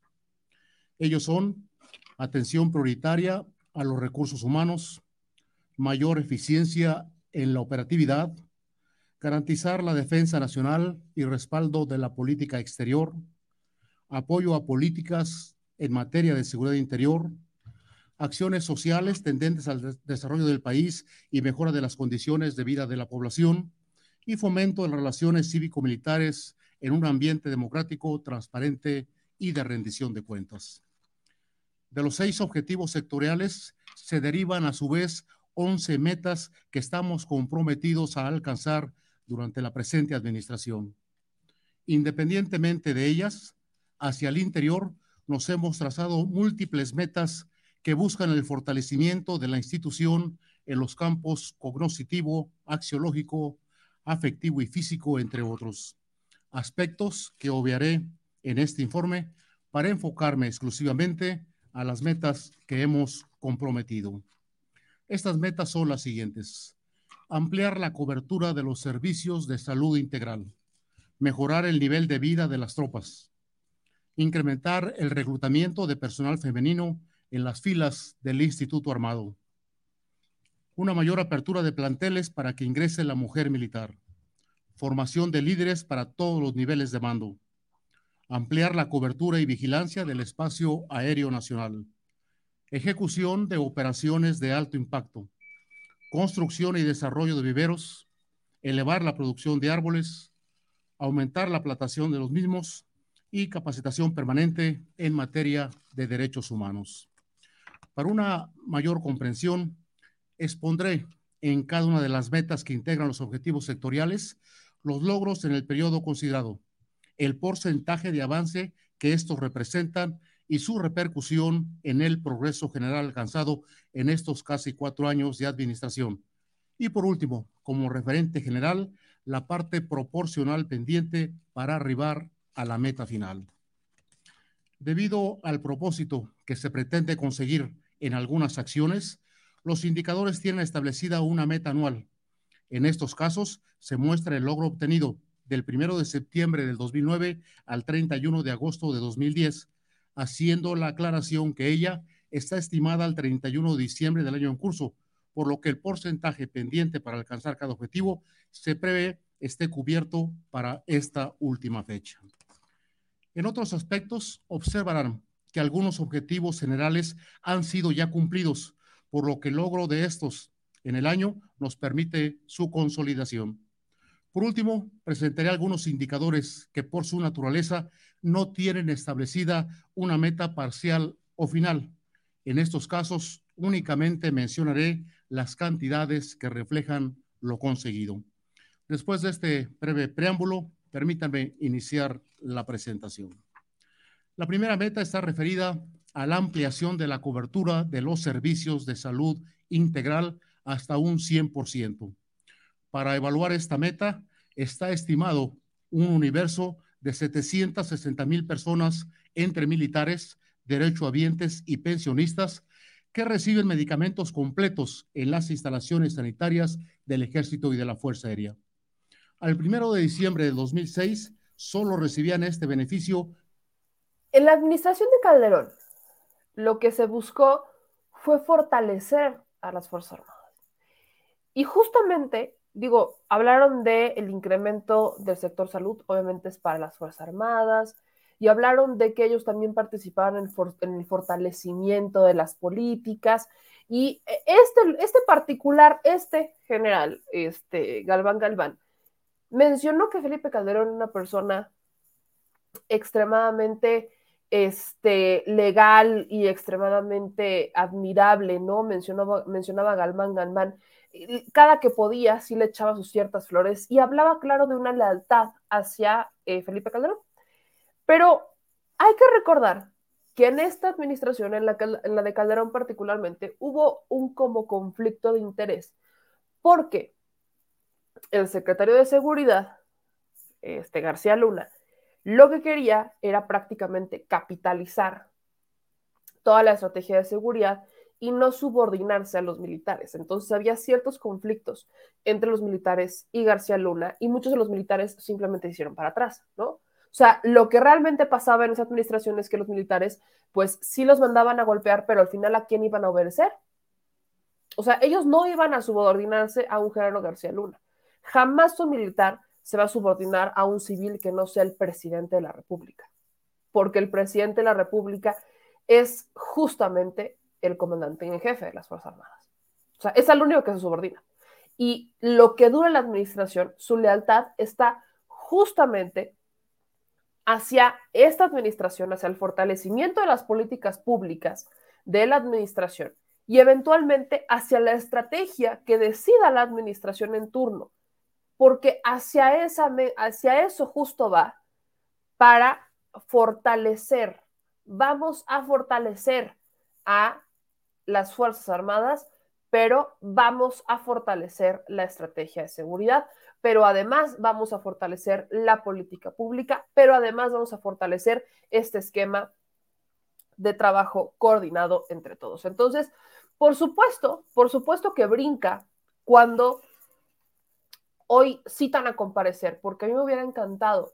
Ellos son atención prioritaria a los recursos humanos, mayor eficiencia en la operatividad, garantizar la defensa nacional y respaldo de la política exterior, apoyo a políticas en materia de seguridad interior, acciones sociales tendentes al desarrollo del país y mejora de las condiciones de vida de la población, y fomento de relaciones cívico-militares en un ambiente democrático, transparente y de rendición de cuentas. De los seis objetivos sectoriales se derivan a su vez 11 metas que estamos comprometidos a alcanzar durante la presente administración. Independientemente de ellas, hacia el interior nos hemos trazado múltiples metas que buscan el fortalecimiento de la institución en los campos cognoscitivo, axiológico, afectivo y físico, entre otros. Aspectos que obviaré en este informe para enfocarme exclusivamente a las metas que hemos comprometido. Estas metas son las siguientes ampliar la cobertura de los servicios de salud integral, mejorar el nivel de vida de las tropas, incrementar el reclutamiento de personal femenino en las filas del Instituto Armado, una mayor apertura de planteles para que ingrese la mujer militar, formación de líderes para todos los niveles de mando, ampliar la cobertura y vigilancia del espacio aéreo nacional, ejecución de operaciones de alto impacto, construcción y desarrollo de viveros, elevar la producción de árboles, aumentar la plantación de los mismos y capacitación permanente en materia de derechos humanos. Para una mayor comprensión, expondré en cada una de las metas que integran los objetivos sectoriales los logros en el periodo considerado, el porcentaje de avance que estos representan y su repercusión en el progreso general alcanzado en estos casi cuatro años de administración. Y por último, como referente general, la parte proporcional pendiente para arribar a la meta final. Debido al propósito que se pretende conseguir en algunas acciones, los indicadores tienen establecida una meta anual. En estos casos, se muestra el logro obtenido del 1 de septiembre del 2009 al 31 de agosto de 2010 haciendo la aclaración que ella está estimada al 31 de diciembre del año en curso, por lo que el porcentaje pendiente para alcanzar cada objetivo se prevé esté cubierto para esta última fecha. En otros aspectos, observarán que algunos objetivos generales han sido ya cumplidos, por lo que el logro de estos en el año nos permite su consolidación. Por último, presentaré algunos indicadores que por su naturaleza no tienen establecida una meta parcial o final. En estos casos, únicamente mencionaré las cantidades que reflejan lo conseguido. Después de este breve preámbulo, permítanme iniciar la presentación. La primera meta está referida a la ampliación de la cobertura de los servicios de salud integral hasta un 100%. Para evaluar esta meta, está estimado un universo de 760 mil personas entre militares, derechohabientes y pensionistas que reciben medicamentos completos en las instalaciones sanitarias del Ejército y de la Fuerza Aérea. Al primero de diciembre de 2006, solo recibían este beneficio. En la administración de Calderón, lo que se buscó fue fortalecer a las Fuerzas Armadas. Y justamente, digo, hablaron del el incremento del sector salud, obviamente es para las Fuerzas Armadas, y hablaron de que ellos también participaban en, for, en el fortalecimiento de las políticas. Y este, este particular, este general, este Galván Galván, mencionó que Felipe Calderón era una persona extremadamente este, legal y extremadamente admirable, ¿no? Mencionaba, mencionaba Galván Galván. Cada que podía, sí le echaba sus ciertas flores y hablaba, claro, de una lealtad hacia eh, Felipe Calderón. Pero hay que recordar que en esta administración, en la, en la de Calderón particularmente, hubo un como conflicto de interés, porque el secretario de Seguridad, este García Luna, lo que quería era prácticamente capitalizar toda la estrategia de seguridad y no subordinarse a los militares. Entonces había ciertos conflictos entre los militares y García Luna y muchos de los militares simplemente se hicieron para atrás, ¿no? O sea, lo que realmente pasaba en esa administración es que los militares, pues sí los mandaban a golpear, pero al final a quién iban a obedecer. O sea, ellos no iban a subordinarse a un general García Luna. Jamás un militar se va a subordinar a un civil que no sea el presidente de la República, porque el presidente de la República es justamente el comandante en jefe de las Fuerzas Armadas. O sea, es el único que se subordina. Y lo que dura la administración, su lealtad está justamente hacia esta administración, hacia el fortalecimiento de las políticas públicas de la administración y eventualmente hacia la estrategia que decida la administración en turno, porque hacia, esa, hacia eso justo va para fortalecer, vamos a fortalecer a las Fuerzas Armadas, pero vamos a fortalecer la estrategia de seguridad, pero además vamos a fortalecer la política pública, pero además vamos a fortalecer este esquema de trabajo coordinado entre todos. Entonces, por supuesto, por supuesto que brinca cuando hoy citan a comparecer, porque a mí me hubiera encantado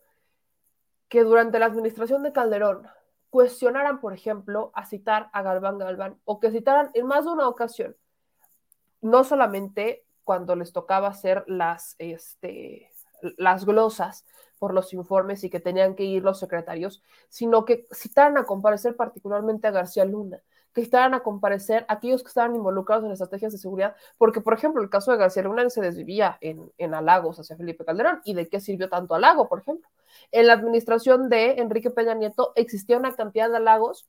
que durante la administración de Calderón cuestionaran, por ejemplo, a citar a Galván Galván o que citaran en más de una ocasión, no solamente cuando les tocaba hacer las, este, las glosas por los informes y que tenían que ir los secretarios, sino que citaran a comparecer particularmente a García Luna, que citaran a comparecer aquellos que estaban involucrados en estrategias de seguridad, porque, por ejemplo, el caso de García Luna se desvivía en, en halagos hacia Felipe Calderón, ¿y de qué sirvió tanto halago, por ejemplo? En la administración de Enrique Peña Nieto existía una cantidad de halagos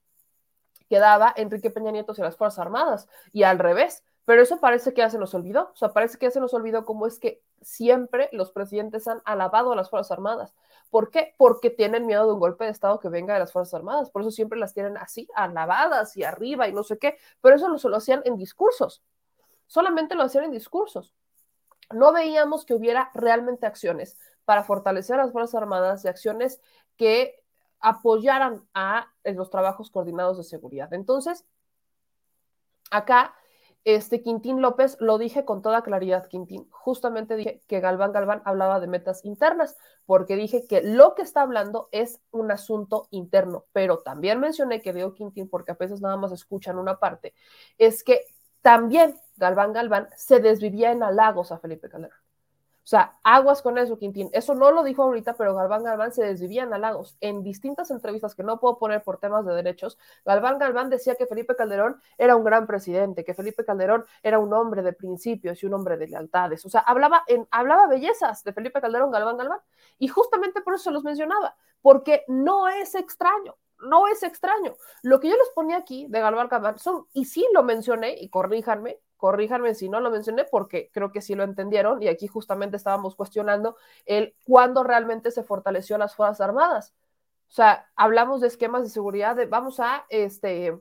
que daba Enrique Peña Nieto hacia las Fuerzas Armadas, y al revés, pero eso parece que ya se nos olvidó, o sea, parece que ya se nos olvidó cómo es que siempre los presidentes han alabado a las Fuerzas Armadas. ¿Por qué? Porque tienen miedo de un golpe de Estado que venga de las Fuerzas Armadas, por eso siempre las tienen así, alabadas y arriba y no sé qué, pero eso lo, lo hacían en discursos, solamente lo hacían en discursos. No veíamos que hubiera realmente acciones para fortalecer a las Fuerzas Armadas y acciones que apoyaran a los trabajos coordinados de seguridad. Entonces, acá este Quintín López lo dije con toda claridad, Quintín. Justamente dije que Galván Galván hablaba de metas internas, porque dije que lo que está hablando es un asunto interno, pero también mencioné que veo Quintín, porque a veces nada más escuchan una parte, es que también Galván Galván se desvivía en halagos a Felipe Calderón. O sea, aguas con eso, Quintín. Eso no lo dijo ahorita, pero Galván Galván se desvivía en halagos. En distintas entrevistas que no puedo poner por temas de derechos, Galván Galván decía que Felipe Calderón era un gran presidente, que Felipe Calderón era un hombre de principios y un hombre de lealtades. O sea, hablaba, en, hablaba bellezas de Felipe Calderón, Galván Galván. Y justamente por eso se los mencionaba, porque no es extraño no es extraño. Lo que yo les ponía aquí de Galván Galván son, y sí lo mencioné, y corríjanme, corríjanme si no lo mencioné porque creo que sí lo entendieron y aquí justamente estábamos cuestionando el cuándo realmente se fortaleció las Fuerzas Armadas. O sea, hablamos de esquemas de seguridad, de vamos a este,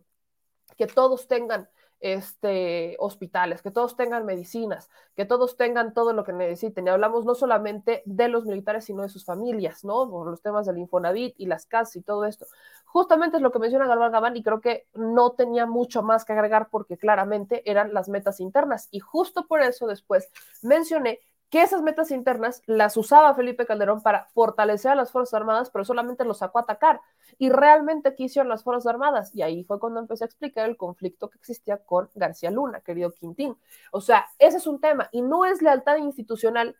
que todos tengan este, hospitales, que todos tengan medicinas, que todos tengan todo lo que necesiten. Y hablamos no solamente de los militares, sino de sus familias, ¿no? Por los temas del Infonavit y las casas y todo esto. Justamente es lo que menciona Galván Gabán y creo que no tenía mucho más que agregar porque claramente eran las metas internas. Y justo por eso después mencioné que esas metas internas las usaba Felipe Calderón para fortalecer a las Fuerzas Armadas, pero solamente los sacó a atacar. Y realmente quisieron las Fuerzas Armadas. Y ahí fue cuando empecé a explicar el conflicto que existía con García Luna, querido Quintín. O sea, ese es un tema. Y no es lealtad institucional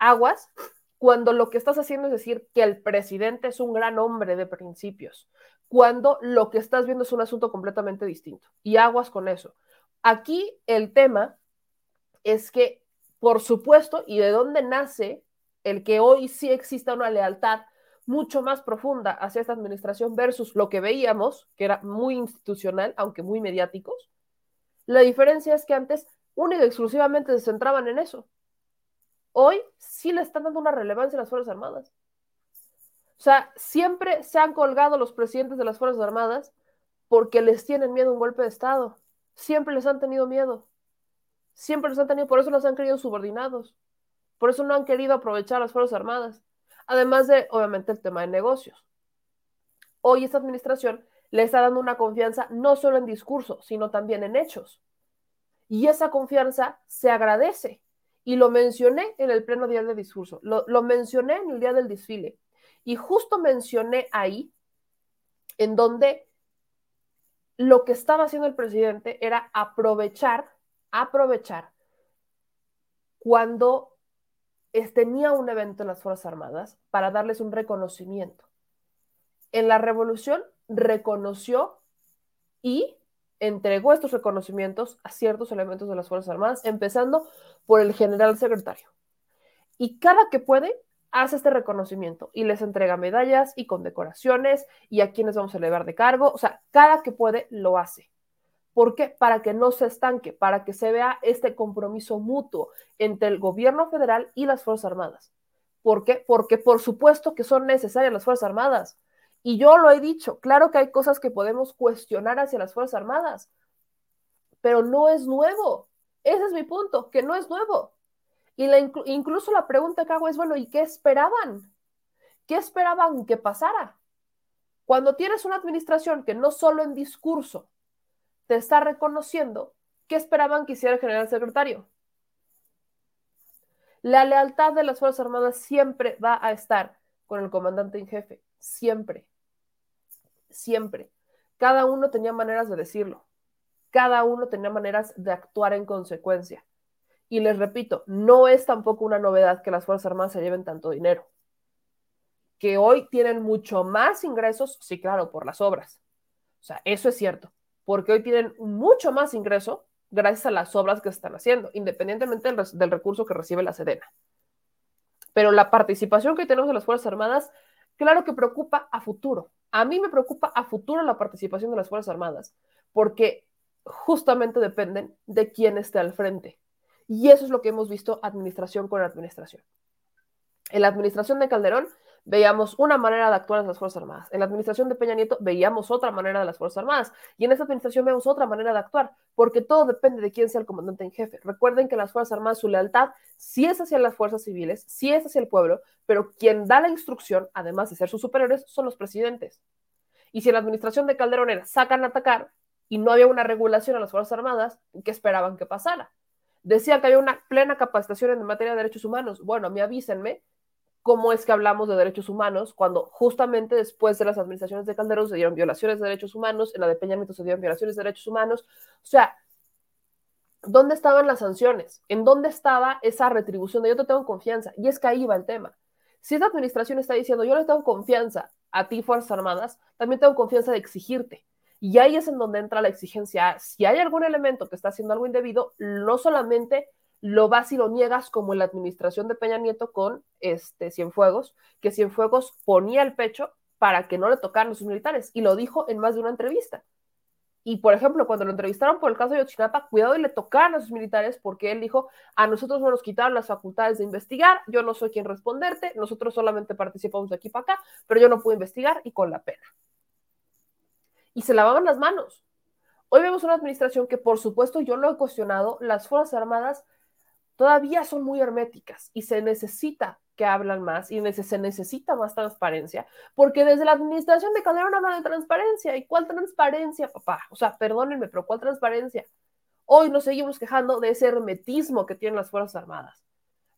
aguas cuando lo que estás haciendo es decir que el presidente es un gran hombre de principios, cuando lo que estás viendo es un asunto completamente distinto. Y aguas con eso. Aquí el tema es que, por supuesto, y de dónde nace el que hoy sí exista una lealtad mucho más profunda hacia esta administración versus lo que veíamos, que era muy institucional, aunque muy mediáticos, la diferencia es que antes única y exclusivamente se centraban en eso. Hoy sí le están dando una relevancia a las Fuerzas Armadas. O sea, siempre se han colgado los presidentes de las Fuerzas Armadas porque les tienen miedo a un golpe de Estado. Siempre les han tenido miedo. Siempre les han tenido, por eso los han querido subordinados. Por eso no han querido aprovechar las Fuerzas Armadas. Además de, obviamente, el tema de negocios. Hoy esta administración le está dando una confianza no solo en discurso, sino también en hechos. Y esa confianza se agradece. Y lo mencioné en el pleno día de discurso, lo, lo mencioné en el día del desfile. Y justo mencioné ahí en donde lo que estaba haciendo el presidente era aprovechar, aprovechar cuando tenía un evento en las Fuerzas Armadas para darles un reconocimiento. En la revolución reconoció y entregó estos reconocimientos a ciertos elementos de las Fuerzas Armadas, empezando por el general secretario. Y cada que puede, hace este reconocimiento y les entrega medallas y condecoraciones y a quienes vamos a elevar de cargo. O sea, cada que puede lo hace. ¿Por qué? Para que no se estanque, para que se vea este compromiso mutuo entre el gobierno federal y las Fuerzas Armadas. ¿Por qué? Porque por supuesto que son necesarias las Fuerzas Armadas. Y yo lo he dicho, claro que hay cosas que podemos cuestionar hacia las Fuerzas Armadas, pero no es nuevo. Ese es mi punto, que no es nuevo. Y la, incluso la pregunta que hago es, bueno, ¿y qué esperaban? ¿Qué esperaban que pasara? Cuando tienes una administración que no solo en discurso te está reconociendo, ¿qué esperaban que hiciera el general secretario? La lealtad de las Fuerzas Armadas siempre va a estar con el comandante en jefe, siempre, siempre. Cada uno tenía maneras de decirlo, cada uno tenía maneras de actuar en consecuencia. Y les repito, no es tampoco una novedad que las Fuerzas Armadas se lleven tanto dinero. Que hoy tienen mucho más ingresos, sí, claro, por las obras. O sea, eso es cierto, porque hoy tienen mucho más ingreso gracias a las obras que están haciendo, independientemente del, del recurso que recibe la Sedena. Pero la participación que tenemos de las Fuerzas Armadas, claro que preocupa a futuro. A mí me preocupa a futuro la participación de las Fuerzas Armadas, porque justamente dependen de quién esté al frente. Y eso es lo que hemos visto administración con administración. En la administración de Calderón veíamos una manera de actuar en las Fuerzas Armadas. En la administración de Peña Nieto veíamos otra manera de las Fuerzas Armadas. Y en esta administración vemos otra manera de actuar, porque todo depende de quién sea el comandante en jefe. Recuerden que las Fuerzas Armadas, su lealtad sí es hacia las fuerzas civiles, sí es hacia el pueblo, pero quien da la instrucción, además de ser sus superiores, son los presidentes. Y si en la administración de Calderón era sacan a atacar y no había una regulación a las Fuerzas Armadas, ¿qué esperaban que pasara? Decía que había una plena capacitación en materia de derechos humanos. Bueno, a mí avísenme cómo es que hablamos de derechos humanos cuando justamente después de las administraciones de Calderón se dieron violaciones de derechos humanos, en la de Peña Nieto se dieron violaciones de derechos humanos. O sea, ¿dónde estaban las sanciones? ¿En dónde estaba esa retribución de yo te tengo confianza? Y es que ahí va el tema. Si esta administración está diciendo yo le tengo confianza a ti, Fuerzas Armadas, también tengo confianza de exigirte. Y ahí es en donde entra la exigencia. Si hay algún elemento que está haciendo algo indebido, no solamente lo vas y lo niegas como en la administración de Peña Nieto con este Cienfuegos, que Cienfuegos ponía el pecho para que no le tocaran los militares y lo dijo en más de una entrevista. Y por ejemplo, cuando lo entrevistaron por el caso de Ochinapa, cuidado y le tocaran a sus militares porque él dijo, a nosotros no nos quitaron las facultades de investigar, yo no soy quien responderte, nosotros solamente participamos de aquí para acá, pero yo no puedo investigar y con la pena y se lavaban las manos. Hoy vemos una administración que, por supuesto, yo lo he cuestionado, las Fuerzas Armadas todavía son muy herméticas y se necesita que hablan más y se necesita más transparencia, porque desde la administración de Calderón habla de transparencia. ¿Y cuál transparencia, papá? O sea, perdónenme, pero ¿cuál transparencia? Hoy nos seguimos quejando de ese hermetismo que tienen las Fuerzas Armadas.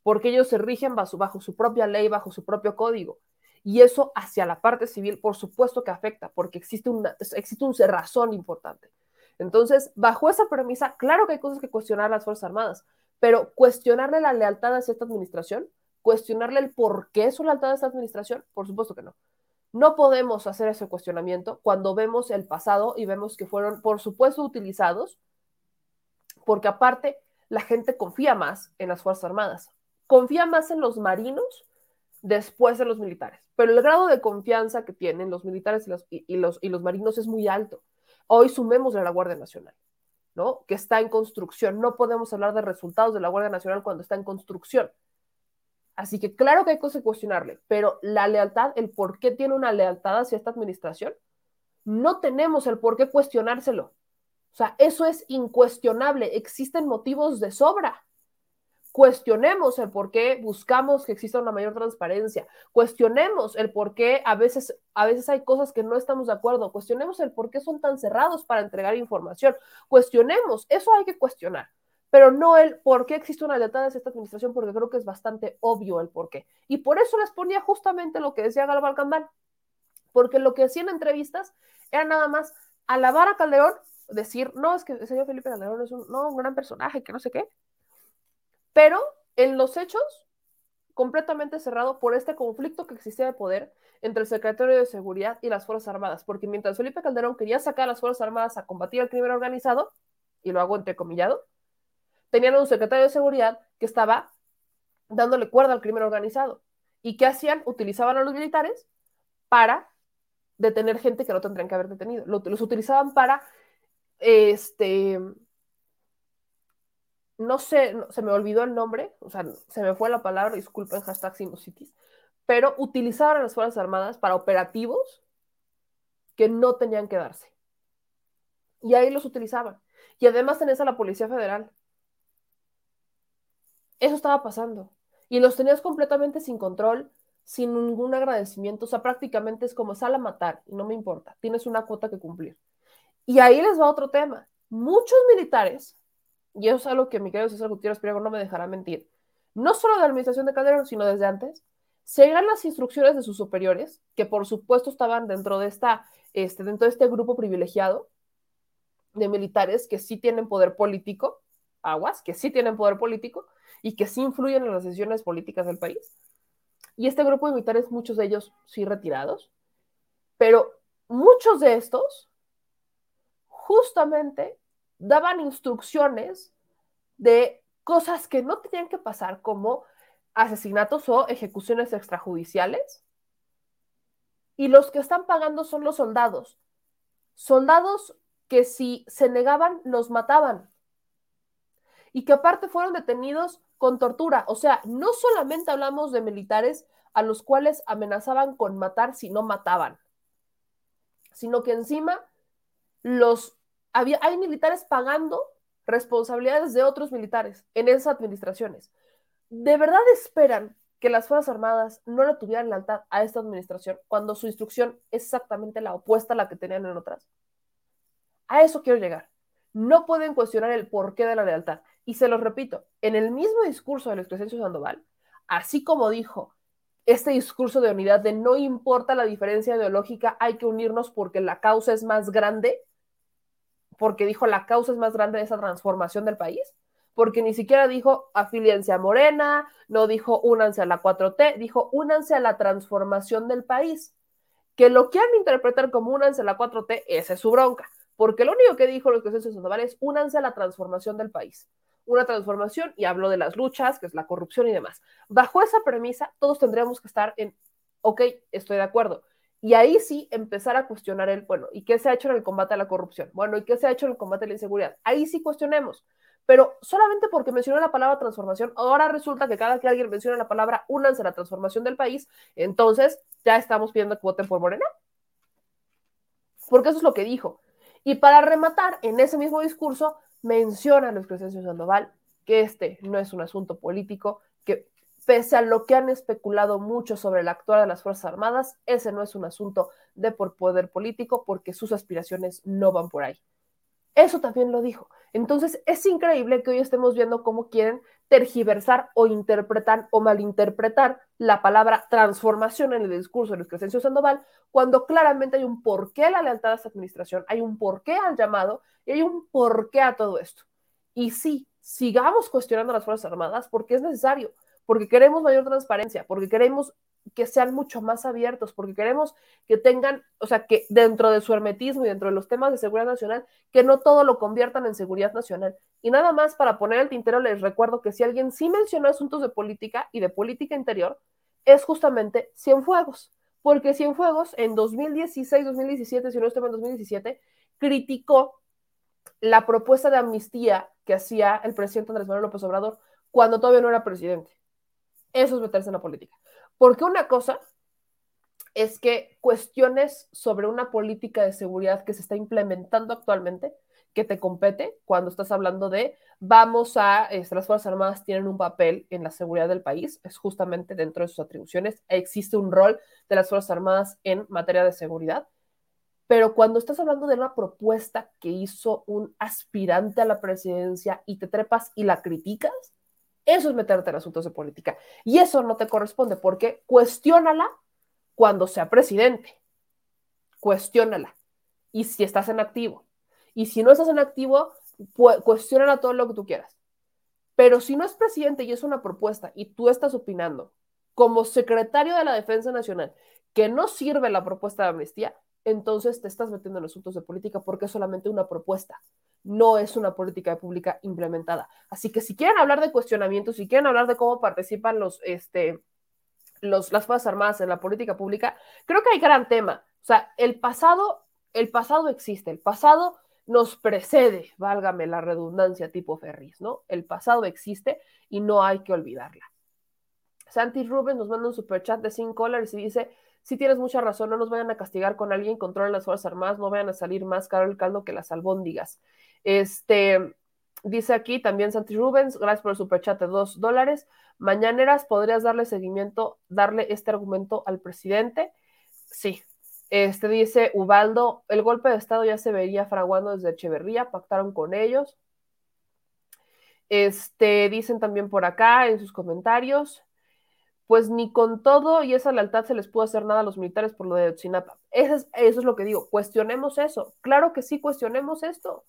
porque ellos se rigen bajo, bajo su propia ley, bajo su propio código. Y eso hacia la parte civil, por supuesto que afecta, porque existe una, existe un cerrazón importante. Entonces, bajo esa premisa, claro que hay cosas que cuestionar a las Fuerzas Armadas, pero cuestionarle la lealtad hacia esta administración, cuestionarle el por qué su lealtad a esta administración, por supuesto que no. No podemos hacer ese cuestionamiento cuando vemos el pasado y vemos que fueron, por supuesto, utilizados, porque aparte la gente confía más en las Fuerzas Armadas, confía más en los marinos después de los militares, pero el grado de confianza que tienen los militares y los, y, los, y los marinos es muy alto. Hoy sumemos a la Guardia Nacional, ¿no? Que está en construcción. No podemos hablar de resultados de la Guardia Nacional cuando está en construcción. Así que claro que hay cosas que cuestionarle, pero la lealtad, el por qué tiene una lealtad hacia esta administración, no tenemos el por qué cuestionárselo. O sea, eso es incuestionable. Existen motivos de sobra cuestionemos el por qué buscamos que exista una mayor transparencia, cuestionemos el por qué a veces, a veces hay cosas que no estamos de acuerdo, cuestionemos el por qué son tan cerrados para entregar información, cuestionemos, eso hay que cuestionar, pero no el por qué existe una lealtad de esta administración, porque creo que es bastante obvio el por qué. Y por eso les ponía justamente lo que decía Galván Cambal, porque lo que hacían entrevistas era nada más alabar a Calderón, decir, no, es que el señor Felipe Calderón es un, no, un gran personaje, que no sé qué, pero en los hechos, completamente cerrado por este conflicto que existía de poder entre el secretario de Seguridad y las Fuerzas Armadas, porque mientras Felipe Calderón quería sacar a las Fuerzas Armadas a combatir el crimen organizado, y lo hago entrecomillado, tenían un secretario de Seguridad que estaba dándole cuerda al crimen organizado. ¿Y qué hacían? Utilizaban a los militares para detener gente que no tendrían que haber detenido. Los utilizaban para este, no sé, se me olvidó el nombre, o sea, se me fue la palabra, disculpen, hashtag sinusitis, pero utilizaban las Fuerzas Armadas para operativos que no tenían que darse. Y ahí los utilizaban. Y además tenés a la Policía Federal. Eso estaba pasando. Y los tenías completamente sin control, sin ningún agradecimiento. O sea, prácticamente es como sal a matar y no me importa. Tienes una cuota que cumplir. Y ahí les va otro tema. Muchos militares y eso es algo que mi querido César Gutiérrez Priego no me dejará mentir, no solo de la administración de Calderón, sino desde antes, seguirán las instrucciones de sus superiores, que por supuesto estaban dentro de, esta, este, dentro de este grupo privilegiado de militares que sí tienen poder político, aguas, que sí tienen poder político y que sí influyen en las decisiones políticas del país. Y este grupo de militares, muchos de ellos sí retirados, pero muchos de estos justamente daban instrucciones de cosas que no tenían que pasar, como asesinatos o ejecuciones extrajudiciales. Y los que están pagando son los soldados. Soldados que si se negaban, los mataban. Y que aparte fueron detenidos con tortura. O sea, no solamente hablamos de militares a los cuales amenazaban con matar si no mataban, sino que encima los hay militares pagando responsabilidades de otros militares en esas administraciones. ¿De verdad esperan que las Fuerzas Armadas no le tuvieran lealtad a esta administración cuando su instrucción es exactamente la opuesta a la que tenían en otras? A eso quiero llegar. No pueden cuestionar el porqué de la lealtad. Y se los repito, en el mismo discurso del expresidente Sandoval, así como dijo este discurso de unidad de no importa la diferencia ideológica, hay que unirnos porque la causa es más grande, porque dijo la causa es más grande de esa transformación del país, porque ni siquiera dijo afiliense a Morena, no dijo únanse a la 4T, dijo únanse a la transformación del país. Que lo quieran interpretar como únanse a la 4T, esa es su bronca, porque lo único que dijo los presidentes Sandoval es únanse a la transformación del país. Una transformación y habló de las luchas, que es la corrupción y demás. Bajo esa premisa, todos tendríamos que estar en, ok, estoy de acuerdo, y ahí sí empezar a cuestionar el, bueno, ¿y qué se ha hecho en el combate a la corrupción? Bueno, ¿y qué se ha hecho en el combate a la inseguridad? Ahí sí cuestionemos. Pero solamente porque mencionó la palabra transformación, ahora resulta que cada que alguien menciona la palabra únanse a la transformación del país, entonces ya estamos pidiendo que voten por Morena. Porque eso es lo que dijo. Y para rematar, en ese mismo discurso, menciona Luis Crescencio Sandoval que este no es un asunto político, que Pese a lo que han especulado mucho sobre el actuar de las Fuerzas Armadas, ese no es un asunto de por poder político porque sus aspiraciones no van por ahí. Eso también lo dijo. Entonces es increíble que hoy estemos viendo cómo quieren tergiversar o interpretar o malinterpretar la palabra transformación en el discurso de Luis Crescencio Sandoval, cuando claramente hay un porqué a la lealtad a esta administración, hay un porqué al llamado y hay un porqué a todo esto. Y sí, sigamos cuestionando a las Fuerzas Armadas porque es necesario, porque queremos mayor transparencia, porque queremos que sean mucho más abiertos, porque queremos que tengan, o sea, que dentro de su hermetismo y dentro de los temas de seguridad nacional, que no todo lo conviertan en seguridad nacional. Y nada más para poner el tintero, les recuerdo que si alguien sí mencionó asuntos de política y de política interior, es justamente Cienfuegos, porque Cienfuegos en 2016, 2017, si no estoy en 2017, criticó la propuesta de amnistía que hacía el presidente Andrés Manuel López Obrador cuando todavía no era presidente. Eso es meterse en la política. Porque una cosa es que cuestiones sobre una política de seguridad que se está implementando actualmente, que te compete cuando estás hablando de vamos a, este, las Fuerzas Armadas tienen un papel en la seguridad del país, es justamente dentro de sus atribuciones, existe un rol de las Fuerzas Armadas en materia de seguridad, pero cuando estás hablando de una propuesta que hizo un aspirante a la presidencia y te trepas y la criticas, eso es meterte en asuntos de política. Y eso no te corresponde porque cuestiónala cuando sea presidente. Cuestiónala. Y si estás en activo. Y si no estás en activo, cuestiónala todo lo que tú quieras. Pero si no es presidente y es una propuesta y tú estás opinando como secretario de la Defensa Nacional que no sirve la propuesta de amnistía, entonces te estás metiendo en asuntos de política porque es solamente una propuesta no es una política pública implementada. Así que si quieren hablar de cuestionamientos, si quieren hablar de cómo participan los, este, los, las Fuerzas Armadas en la política pública, creo que hay gran tema. O sea, el pasado, el pasado existe, el pasado nos precede, válgame la redundancia tipo Ferris, ¿no? El pasado existe y no hay que olvidarla. Santi Rubens nos manda un superchat de 5 dólares y dice, si tienes mucha razón, no nos vayan a castigar con alguien, controlen las Fuerzas Armadas, no vayan a salir más caro el caldo que las albóndigas. Este, dice aquí también Santi Rubens, gracias por el superchat de dos dólares. Mañaneras, ¿podrías darle seguimiento, darle este argumento al presidente? Sí. Este dice Ubaldo, el golpe de Estado ya se vería fraguando desde Echeverría, pactaron con ellos. Este, dicen también por acá en sus comentarios, pues ni con todo y esa lealtad se les pudo hacer nada a los militares por lo de Otsinapa. Eso es, eso es lo que digo, cuestionemos eso. Claro que sí, cuestionemos esto.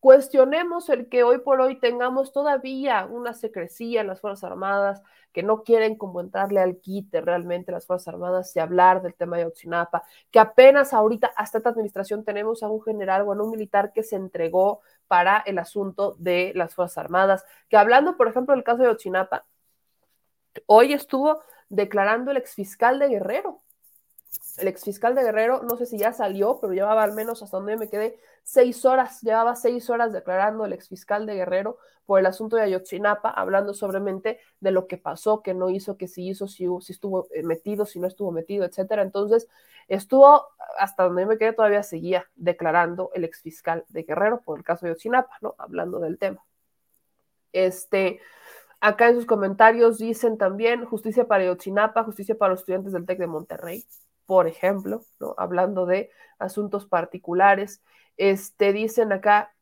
Cuestionemos el que hoy por hoy tengamos todavía una secrecía en las Fuerzas Armadas, que no quieren como entrarle al quite realmente las Fuerzas Armadas y hablar del tema de Otsinapa, que apenas ahorita, hasta esta administración, tenemos a un general o a un militar que se entregó para el asunto de las Fuerzas Armadas, que hablando, por ejemplo, del caso de Otsinapa, hoy estuvo declarando el exfiscal de Guerrero, el exfiscal de Guerrero, no sé si ya salió, pero llevaba al menos hasta donde me quedé seis horas, llevaba seis horas declarando el exfiscal de Guerrero por el asunto de Ayotzinapa, hablando sobremente de lo que pasó, que no hizo, que sí hizo, si, estuvo eh, metido, si no estuvo metido, etcétera. Entonces, estuvo hasta donde me quedé, todavía seguía declarando el exfiscal de Guerrero por el caso de Ayotzinapa, ¿no? Hablando del tema. Este, acá en sus comentarios dicen también justicia para Ayotzinapa, justicia para los estudiantes del TEC de Monterrey por ejemplo, hablando de asuntos particulares, este, dicen acá,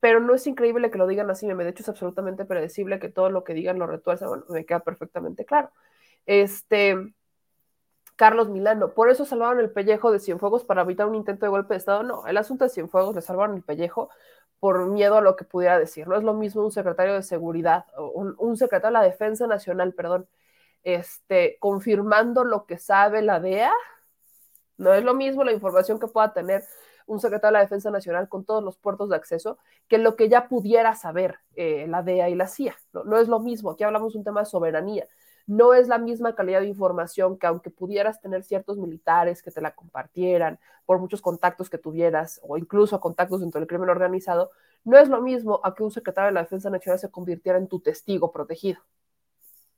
pero no es increíble que lo digan así, de hecho es absolutamente predecible que todo lo que digan lo retuerzan, bueno, me queda perfectamente claro. Este, Carlos Milano, por eso salvaron el pellejo de Cienfuegos para evitar un intento de golpe de Estado. No, el asunto de Cienfuegos le salvaron el pellejo por miedo a lo que pudiera decir. No es lo mismo un secretario de seguridad, un, un secretario de la Defensa Nacional, perdón, este, confirmando lo que sabe la DEA no es lo mismo la información que pueda tener un secretario de la Defensa Nacional con todos los puertos de acceso que lo que ya pudiera saber eh, la DEA y la CIA. No, es lo mismo, aquí hablamos un tema de soberanía. No es la misma calidad de información que aunque pudieras tener ciertos militares que te la compartieran por muchos contactos que tuvieras o incluso contactos dentro del crimen organizado, no es lo mismo a que un secretario de la Defensa Nacional se convirtiera en tu testigo protegido.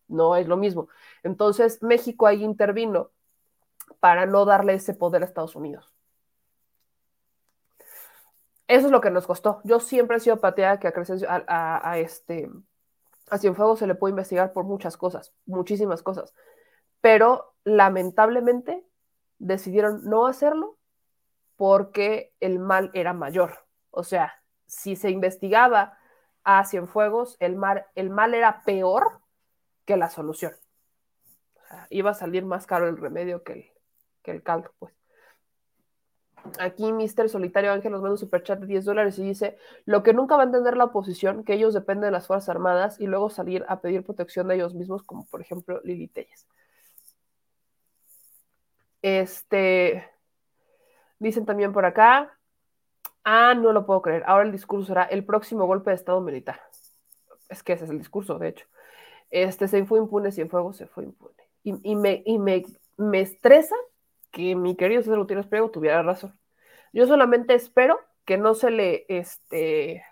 No es lo mismo. Entonces, México ahí intervino para no darle ese poder a Estados Unidos. Eso es lo que nos costó. Yo siempre he sido pateada que a, a, este a Cienfuegos se le puede investigar por muchas cosas, muchísimas cosas, pero lamentablemente decidieron no hacerlo porque el mal era mayor. O sea, si se investigaba a Cienfuegos, el, el mal era peor que la solución. Iba a salir más caro el remedio que el, que el caldo, pues. Aquí Mr. Solitario Ángel nos manda un superchat de 10 dólares y dice, lo que nunca va a entender la oposición, que ellos dependen de las Fuerzas Armadas y luego salir a pedir protección de ellos mismos, como por ejemplo Lili Telles. Este, dicen también por acá, ah, no lo puedo creer, ahora el discurso será el próximo golpe de Estado militar. Es que ese es el discurso, de hecho. Este, se fue impune, fuego se fue impune. Y, y, me, y me, me estresa que mi querido César Gutiérrez Priego tuviera razón. Yo solamente espero que no se le, este,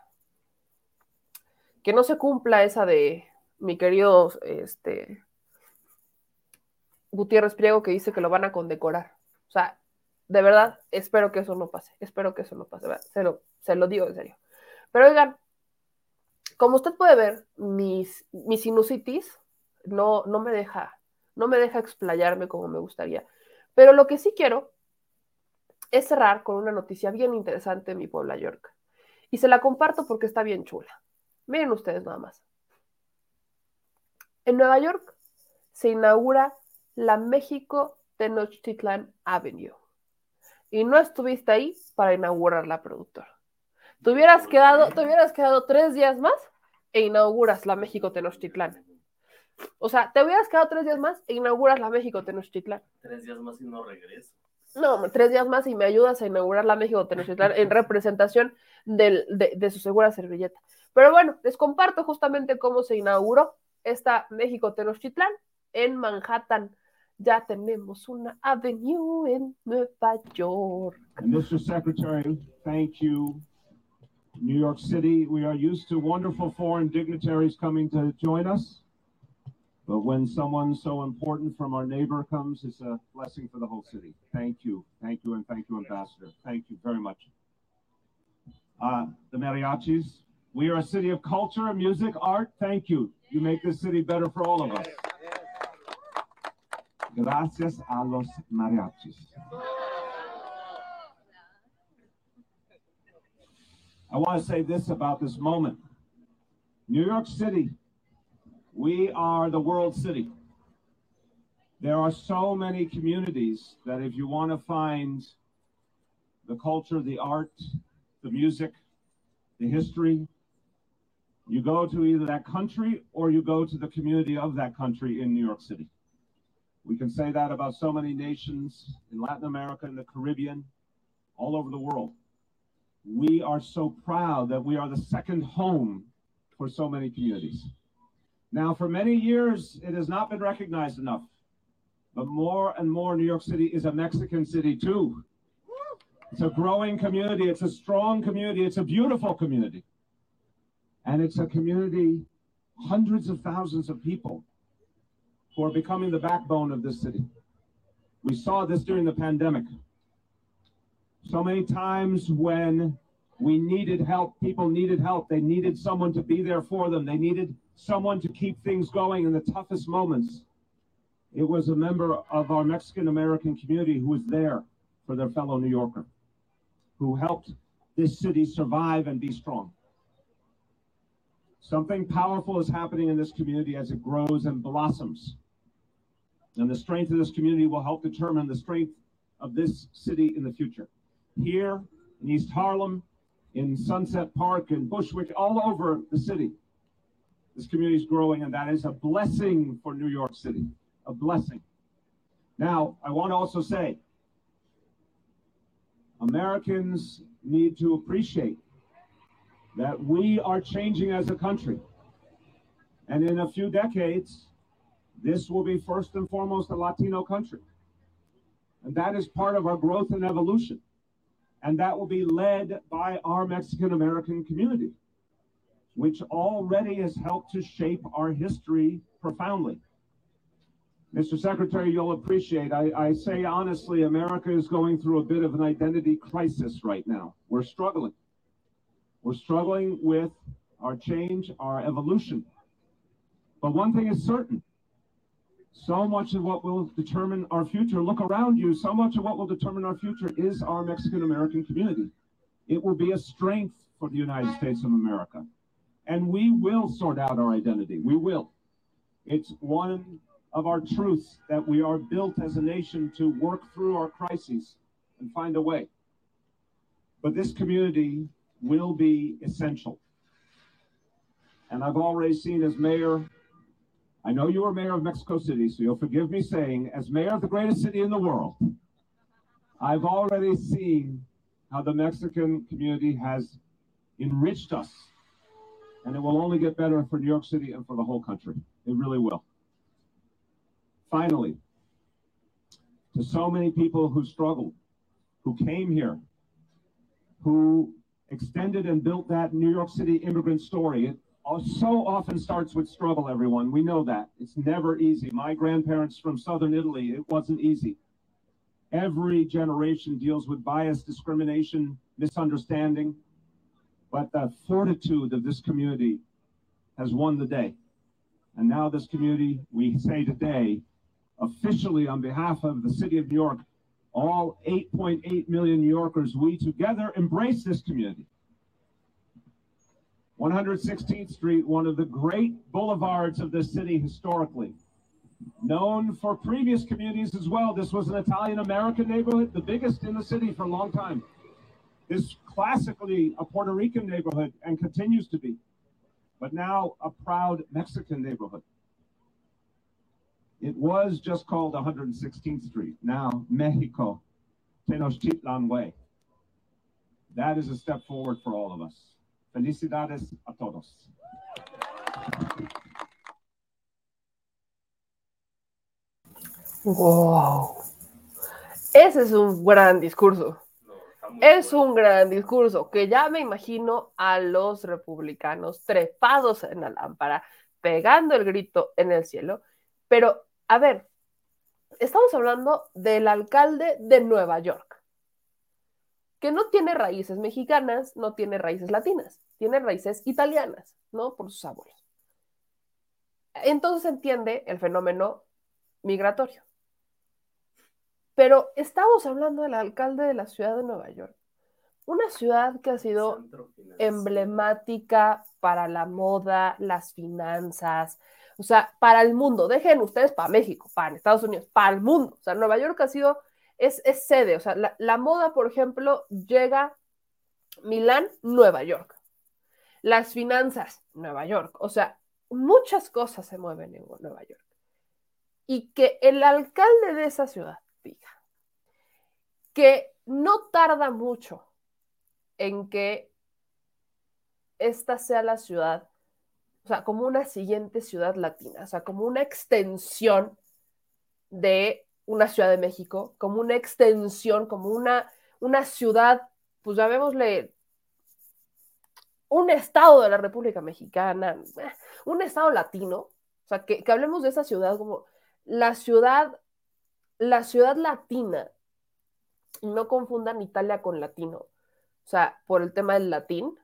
que no se cumpla esa de mi querido, este, Gutiérrez Priego que dice que lo van a condecorar. O sea, de verdad, espero que eso no pase, espero que eso no pase, se lo, se lo digo en serio. Pero oigan, como usted puede ver, mis, mi sinusitis no, no me deja, no me deja explayarme como me gustaría. Pero lo que sí quiero es cerrar con una noticia bien interesante en mi Puebla York. Y se la comparto porque está bien chula. Miren ustedes nada más. En Nueva York se inaugura la México Tenochtitlan Avenue. Y no estuviste ahí para inaugurar la productora. Te hubieras quedado, te hubieras quedado tres días más e inauguras la México Tenochtitlan. O sea, te hubieras quedado tres días más e inauguras la México Tenochtitlan. Tres días más y no regreso. No, tres días más y me ayudas a inaugurar la México Tenochtitlan en representación del, de, de, su segura servilleta. Pero bueno, les comparto justamente cómo se inauguró esta México Tenochtitlan en Manhattan. Ya tenemos una avenue en Nueva York. Mr. Secretary, thank you. New York City, we are used to wonderful foreign dignitaries coming to join us. But when someone so important from our neighbor comes, it's a blessing for the whole city. Thank you. Thank you. And thank you, Ambassador. Thank you very much. Uh, the mariachis, we are a city of culture, music, art. Thank you. You make this city better for all of us. Gracias a los mariachis. I want to say this about this moment. New York City we are the world city. There are so many communities that if you want to find the culture, the art, the music, the history, you go to either that country or you go to the community of that country in New York City. We can say that about so many nations in Latin America, in the Caribbean, all over the world. We are so proud that we are the second home for so many communities. Now, for many years, it has not been recognized enough. But more and more, New York City is a Mexican city too. It's a growing community. It's a strong community. It's a beautiful community. And it's a community, hundreds of thousands of people who are becoming the backbone of this city. We saw this during the pandemic. So many times when we needed help, people needed help, they needed someone to be there for them, they needed someone to keep things going in the toughest moments. It was a member of our Mexican American community who was there for their fellow New Yorker, who helped this city survive and be strong. Something powerful is happening in this community as it grows and blossoms. And the strength of this community will help determine the strength of this city in the future. Here in East Harlem, in Sunset Park, in Bushwick, all over the city, this community is growing, and that is a blessing for New York City. A blessing. Now, I want to also say Americans need to appreciate that we are changing as a country. And in a few decades, this will be first and foremost a Latino country. And that is part of our growth and evolution. And that will be led by our Mexican American community which already has helped to shape our history profoundly. Mr. Secretary, you'll appreciate, I, I, say honestly, America is going through a bit of an identity crisis right now. We're struggling. We're struggling with our change, our evolution. But one thing is certain so much of what will determine our future, look around you, so much of what will determine our future is our Mexican American community. It will be a strength for the United States of America. And we will sort out our identity. We will. It's one of our truths that we are built as a nation to work through our crises and find a way. But this community will be essential. And I've already seen as mayor, I know you are mayor of Mexico City, so you'll forgive me saying, as mayor of the greatest city in the world, I've already seen how the Mexican community has enriched us. And it will only get better for New York City and for the whole country. It really will. Finally, to so many people who struggled, who came here, who extended and built that New York City immigrant story. It so often starts with struggle, everyone. We know that. It's never easy. My grandparents from southern Italy, it wasn't easy. Every generation deals with bias, discrimination, misunderstanding. But the fortitude of this community has won the day. And now, this community, we say today, officially on behalf of the city of New York, all 8.8 million New Yorkers, we together embrace this community. 116th Street, one of the great boulevards of this city historically, known for previous communities as well. This was an Italian American neighborhood, the biggest in the city for a long time. This classically a Puerto Rican neighborhood and continues to be, but now a proud Mexican neighborhood. It was just called 116th Street, now Mexico, Tenochtitlan Way. That is a step forward for all of us. Felicidades a todos. Wow. Ese es un gran discurso. Es un gran discurso que ya me imagino a los republicanos trepados en la lámpara, pegando el grito en el cielo. Pero, a ver, estamos hablando del alcalde de Nueva York, que no tiene raíces mexicanas, no tiene raíces latinas, tiene raíces italianas, ¿no? Por sus abuelos. Entonces entiende el fenómeno migratorio. Pero estamos hablando del alcalde de la ciudad de Nueva York, una ciudad que ha sido emblemática para la moda, las finanzas, o sea, para el mundo. Dejen ustedes para México, para Estados Unidos, para el mundo. O sea, Nueva York ha sido, es, es sede. O sea, la, la moda, por ejemplo, llega Milán, Nueva York. Las finanzas, Nueva York. O sea, muchas cosas se mueven en Nueva York. Y que el alcalde de esa ciudad que no tarda mucho en que esta sea la ciudad, o sea, como una siguiente ciudad latina, o sea, como una extensión de una ciudad de México, como una extensión, como una, una ciudad, pues llamémosle un estado de la República Mexicana, un estado latino, o sea, que, que hablemos de esa ciudad como la ciudad, la ciudad latina, no confundan Italia con latino, o sea, por el tema del latín,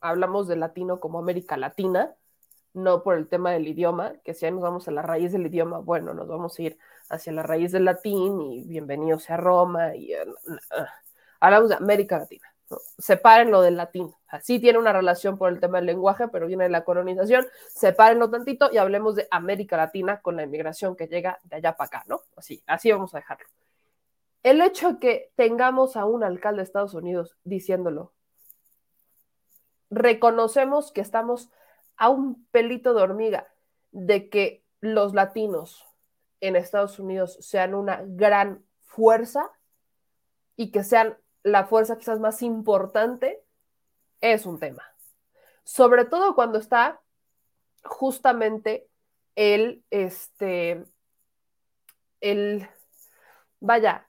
hablamos de latino como América Latina, no por el tema del idioma, que si ahí nos vamos a la raíz del idioma, bueno, nos vamos a ir hacia la raíz del latín y bienvenidos a Roma y uh, uh, hablamos de América Latina. ¿No? Separen lo del latín. Así tiene una relación por el tema del lenguaje, pero viene de la colonización. Sepárenlo tantito y hablemos de América Latina con la inmigración que llega de allá para acá, ¿no? Así, así vamos a dejarlo. El hecho de que tengamos a un alcalde de Estados Unidos diciéndolo, reconocemos que estamos a un pelito de hormiga de que los latinos en Estados Unidos sean una gran fuerza y que sean la fuerza quizás más importante, es un tema. Sobre todo cuando está justamente el, este, el, vaya,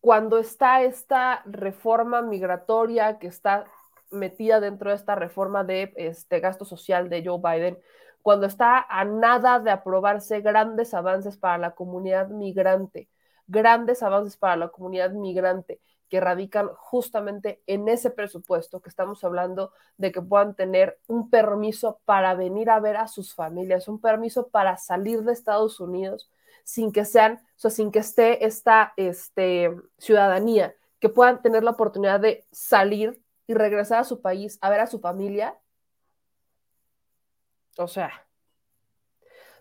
cuando está esta reforma migratoria que está metida dentro de esta reforma de este gasto social de Joe Biden, cuando está a nada de aprobarse grandes avances para la comunidad migrante, grandes avances para la comunidad migrante que radican justamente en ese presupuesto que estamos hablando de que puedan tener un permiso para venir a ver a sus familias, un permiso para salir de Estados Unidos sin que sean, o sea, sin que esté esta este, ciudadanía, que puedan tener la oportunidad de salir y regresar a su país a ver a su familia, O sea,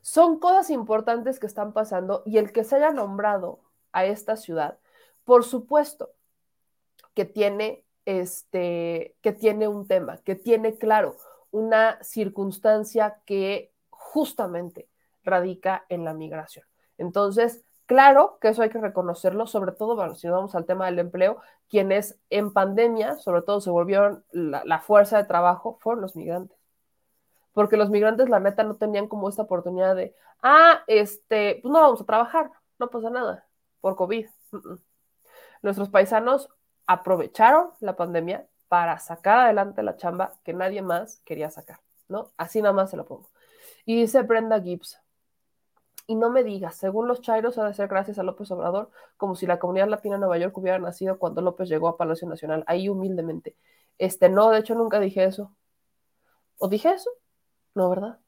son cosas importantes que están pasando y el que se haya nombrado a esta ciudad, por supuesto que tiene este que tiene un tema, que tiene claro una circunstancia que justamente radica en la migración. Entonces, claro que eso hay que reconocerlo, sobre todo bueno, si vamos al tema del empleo, quienes en pandemia, sobre todo se volvieron la, fuerza de trabajo, fueron los migrantes porque los migrantes, la neta, no tenían como esta oportunidad de, ah, este, pues no vamos a trabajar, no pasa nada, por COVID. Nuestros paisanos aprovecharon la pandemia para sacar adelante la chamba que nadie más quería sacar, ¿no? Así nada más se lo pongo. Y dice Brenda Gibbs, y no me digas, según los Chairos ha de ser gracias a López Obrador, como si la comunidad latina de Nueva York hubiera nacido cuando López llegó a Palacio Nacional, ahí humildemente. Este, no, de hecho nunca dije eso. ¿O dije eso? No, ¿verdad?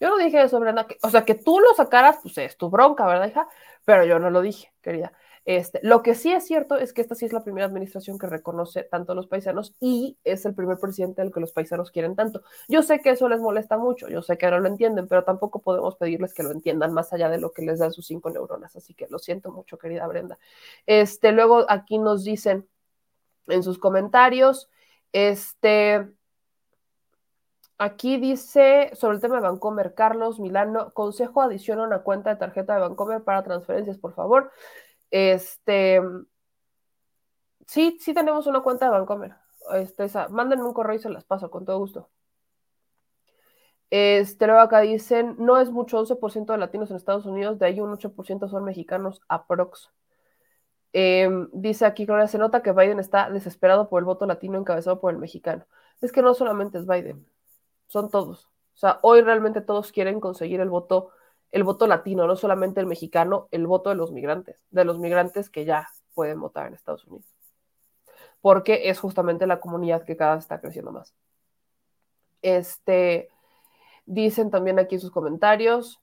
Yo no dije eso, Brenda. O sea, que tú lo sacaras, pues es tu bronca, ¿verdad, hija? Pero yo no lo dije, querida. Este, lo que sí es cierto es que esta sí es la primera administración que reconoce tanto a los paisanos y es el primer presidente al que los paisanos quieren tanto. Yo sé que eso les molesta mucho, yo sé que no lo entienden, pero tampoco podemos pedirles que lo entiendan más allá de lo que les dan sus cinco neuronas. Así que lo siento mucho, querida Brenda. Este, luego aquí nos dicen en sus comentarios, este, Aquí dice sobre el tema de Bancomer, Carlos Milano, consejo adiciona una cuenta de tarjeta de Bancomer para transferencias, por favor. Este, sí, sí tenemos una cuenta de Bancomer. Este, esa, mándenme un correo y se las paso con todo gusto. Este, luego acá dicen, no es mucho, 11% de latinos en Estados Unidos, de ahí un 8% son mexicanos, aprox. Eh, dice aquí, Gloria, se nota que Biden está desesperado por el voto latino encabezado por el mexicano. Es que no solamente es Biden, son todos. O sea, hoy realmente todos quieren conseguir el voto, el voto latino, no solamente el mexicano, el voto de los migrantes, de los migrantes que ya pueden votar en Estados Unidos. Porque es justamente la comunidad que cada vez está creciendo más. Este, dicen también aquí sus comentarios,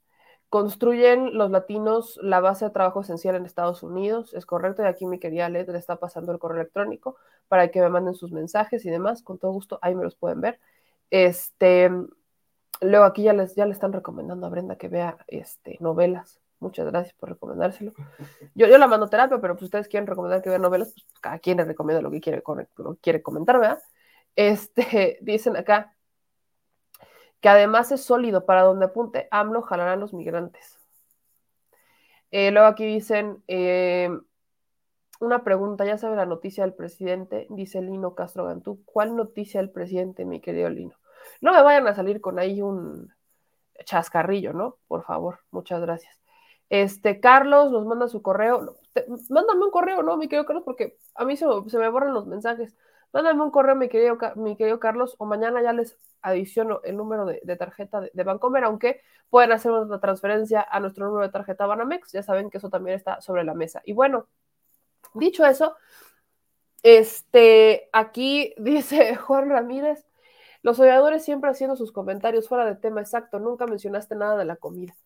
construyen los latinos la base de trabajo esencial en Estados Unidos, es correcto, y aquí mi querida Led le está pasando el correo electrónico para que me manden sus mensajes y demás, con todo gusto, ahí me los pueden ver. Este, luego aquí ya les, ya le están recomendando a Brenda que vea este, novelas. Muchas gracias por recomendárselo. Yo, yo la mando terapia, pero pues ustedes quieren recomendar que vea novelas, pues cada quien le recomienda lo que quiere, lo quiere comentar, ¿verdad? Este, dicen acá que además es sólido para donde apunte AMLO jalarán los migrantes. Eh, luego aquí dicen, eh, una pregunta, ya sabe la noticia del presidente, dice Lino Castro Gantú. ¿Cuál noticia del presidente, mi querido Lino? No me vayan a salir con ahí un chascarrillo, ¿no? Por favor, muchas gracias. Este, Carlos nos manda su correo. mándame un correo, ¿no, mi querido Carlos? Porque a mí se me, borran los mensajes. Mándame un correo, mi querido, mi querido Carlos, o mañana ya les adiciono el número de, tarjeta de, de, Bancomer, aunque pueden hacer una transferencia a nuestro número de tarjeta Banamex. Ya saben que eso también está sobre la mesa. Y bueno, Dicho eso, este, aquí dice Juan Ramírez, los oradores siempre haciendo sus comentarios fuera de tema exacto, nunca mencionaste nada de la comida.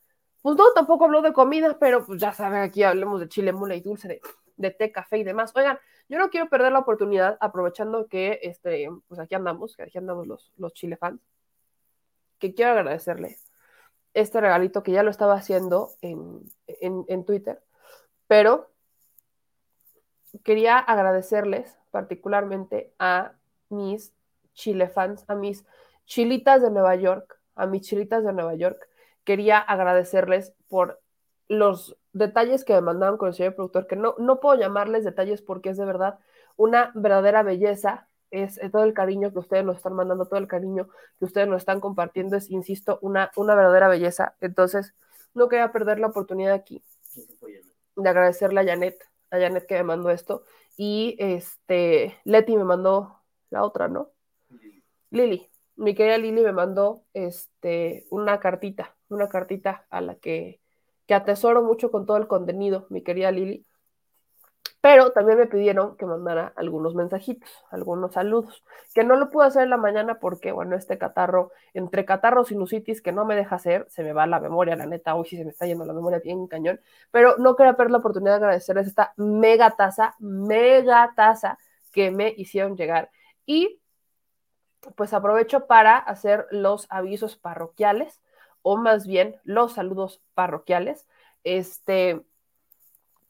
Pues no, tampoco habló de comida, pero pues ya saben, aquí hablemos de chile, mula y dulce, de, de, té, café y demás. Oigan, yo no quiero perder la oportunidad, aprovechando que este, pues aquí andamos, que aquí andamos los, los chile fans, que quiero agradecerle este regalito que ya lo estaba haciendo en, en, en Twitter, pero quería agradecerles particularmente a mis chile fans, a mis chilitas de Nueva York, a mis chilitas de Nueva York. Quería agradecerles por los detalles que me mandaron con el señor productor, que no, no puedo llamarles detalles porque es de verdad una verdadera belleza, es, todo el cariño que ustedes nos están mandando, todo el cariño que ustedes nos están compartiendo, es, insisto, una, una verdadera belleza. Entonces, no quería perder la oportunidad aquí de agradecerle a Janet a Janet que me mandó esto, y este, Leti me mandó la otra, ¿no? Lili. Mi querida Lili me mandó este, una cartita, una cartita a la que, que atesoro mucho con todo el contenido, mi querida Lili. Pero también me pidieron que mandara algunos mensajitos, algunos saludos, que no lo pude hacer en la mañana porque, bueno, este catarro, entre catarro y sinusitis que no me deja hacer, se me va la memoria, la neta, hoy sí se me está yendo la memoria bien cañón, pero no quería perder la oportunidad de agradecerles esta mega taza, mega taza que me hicieron llegar. Y pues aprovecho para hacer los avisos parroquiales, o más bien los saludos parroquiales. Este,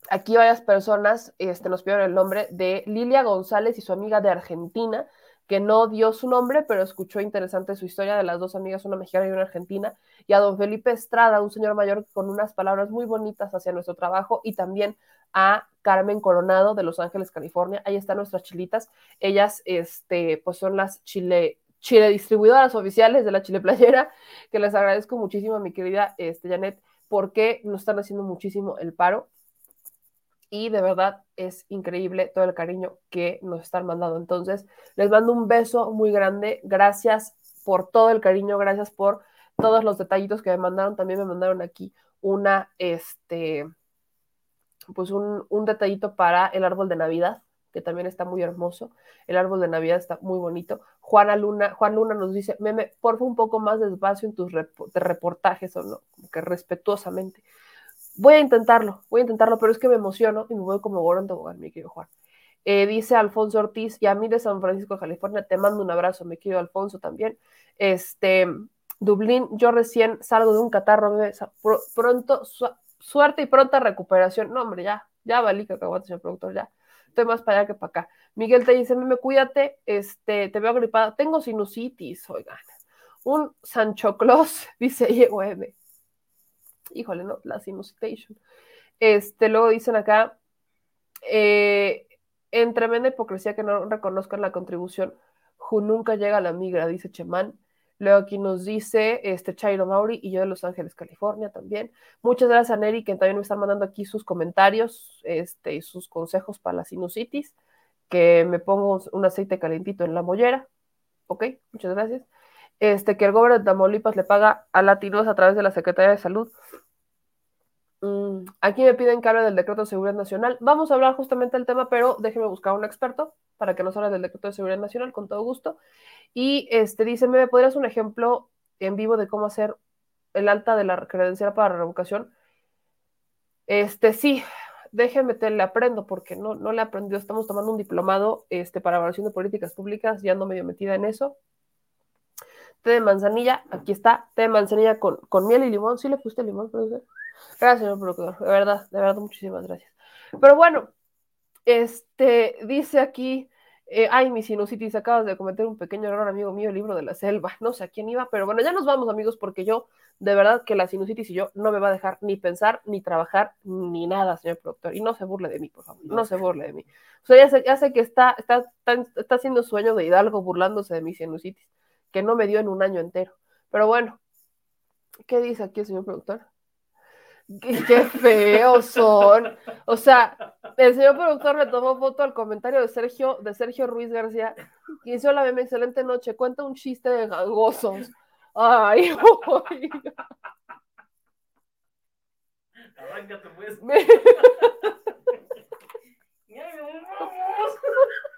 aquí varias personas este, nos pidieron el nombre de Lilia González y su amiga de Argentina, que no dio su nombre, pero escuchó interesante su historia de las dos amigas, una mexicana y una argentina, y a don Felipe Estrada, un señor mayor con unas palabras muy bonitas hacia nuestro trabajo, y también a Carmen Coronado de Los Ángeles, California. Ahí están nuestras chilitas. Ellas, este, pues son las chile, chile distribuidoras oficiales de la Chile Playera, que les agradezco muchísimo mi querida este, Janet, porque nos están haciendo muchísimo el paro y de verdad es increíble todo el cariño que nos están mandando. Entonces, les mando un beso muy grande. Gracias por todo el cariño, gracias por todos los detallitos que me mandaron. También me mandaron aquí una, este, pues un, un detallito para el árbol de Navidad, que también está muy hermoso. El árbol de Navidad está muy bonito. Juana Luna, Juan Luna nos dice, meme, porfa un poco más de espacio en tus reportajes o no, que respetuosamente. Voy a intentarlo, voy a intentarlo, pero es que me emociono y me voy como gordo en tobogán, mi querido Juan. Eh, dice Alfonso Ortiz, y a mí de San Francisco, California, te mando un abrazo, me quiero Alfonso también. Este, Dublín, yo recién salgo de un catarro, pronto, suerte y pronta recuperación. No, hombre, ya, ya valí que acabo señor productor, ya. Estoy más para allá que para acá. Miguel te dice, me cuídate, este, te veo gripada. Tengo sinusitis, oigan. Un Sancho Claus, dice M híjole, no, la sinusitation. Este, luego dicen acá, eh, en tremenda hipocresía que no reconozcan la contribución, Ju nunca llega a la migra, dice Chemán. Luego aquí nos dice este Chairo Mauri y yo de Los Ángeles, California también. Muchas gracias a Neri, que también me están mandando aquí sus comentarios este, y sus consejos para la sinusitis, que me pongo un aceite calentito en la mollera. Ok, muchas gracias. Este, que el gobierno de Tamaulipas le paga a latinos a través de la Secretaría de Salud. Mm, aquí me piden que hable del decreto de seguridad nacional. Vamos a hablar justamente del tema, pero déjeme buscar un experto para que nos hable del decreto de seguridad nacional con todo gusto. Y este dice, ¿me podrías un ejemplo en vivo de cómo hacer el alta de la credencial para revocación? Este sí, déjeme te le aprendo porque no, no le he. Estamos tomando un diplomado este, para evaluación de políticas públicas, ya ando medio metida en eso. Té de manzanilla, aquí está, té de manzanilla con, con miel y limón. ¿Sí le puse limón, profesor? Gracias, señor procurador. De verdad, de verdad, muchísimas gracias. Pero bueno, este dice aquí, eh, ay, mi sinusitis, acabas de cometer un pequeño error, amigo mío, el libro de la selva. No sé a quién iba, pero bueno, ya nos vamos, amigos, porque yo, de verdad, que la sinusitis y yo no me va a dejar ni pensar, ni trabajar, ni nada, señor productor. Y no se burle de mí, por favor, no, se burle de mí. O sea, ya sé, ya sé que está, está, está, está haciendo sueño de Hidalgo burlándose de mi sinusitis, que no me dio en un año entero. Pero bueno, ¿qué dice aquí el señor productor? Qué, feos son. O sea, el señor productor le tomó foto al comentario de Sergio, de Sergio Ruiz García, y hizo la meme, excelente noche, cuenta un chiste de gangosos. Ay, Arráncate pues.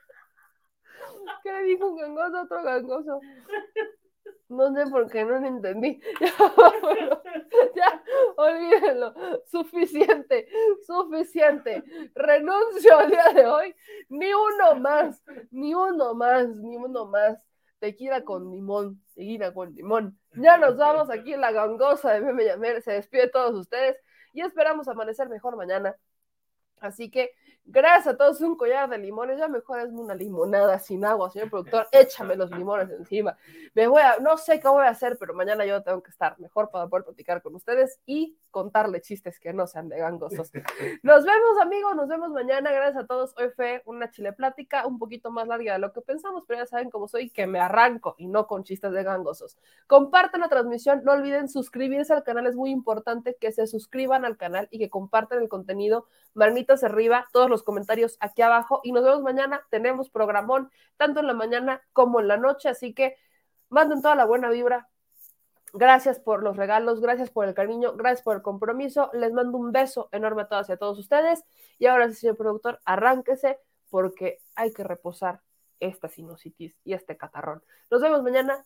¿Qué le dijo un gangoso a otro gangoso? No sé por qué no lo entendí. Ya, olvídenlo. Suficiente, suficiente. Renuncio al día de hoy. Ni uno más, ni uno más, ni uno más. Tequila con limón, tequila con limón. Ya nos vamos aquí en la gangosa de Meme. Se despide todos ustedes y esperamos amanecer mejor mañana. Así que Gracias a todos, un collar de limones. Ya mejor es una limonada sin agua, señor productor. Échame los limones encima. Me voy a, no sé qué voy a hacer, pero mañana yo tengo que estar mejor para poder platicar con ustedes y contarle chistes que no sean de gangosos. Nos vemos, amigos. Nos vemos mañana. Gracias a todos. Hoy fue una chile plática un poquito más larga de lo que pensamos, pero ya saben cómo soy, que me arranco y no con chistes de gangosos. Compartan la transmisión. No olviden suscribirse al canal. Es muy importante que se suscriban al canal y que compartan el contenido. Manitas arriba. Todos los comentarios aquí abajo y nos vemos mañana. Tenemos programón tanto en la mañana como en la noche, así que manden toda la buena vibra. Gracias por los regalos, gracias por el cariño, gracias por el compromiso. Les mando un beso enorme a todas y a todos ustedes. Y ahora señor productor, arránquese porque hay que reposar esta sinusitis y este catarrón. Nos vemos mañana.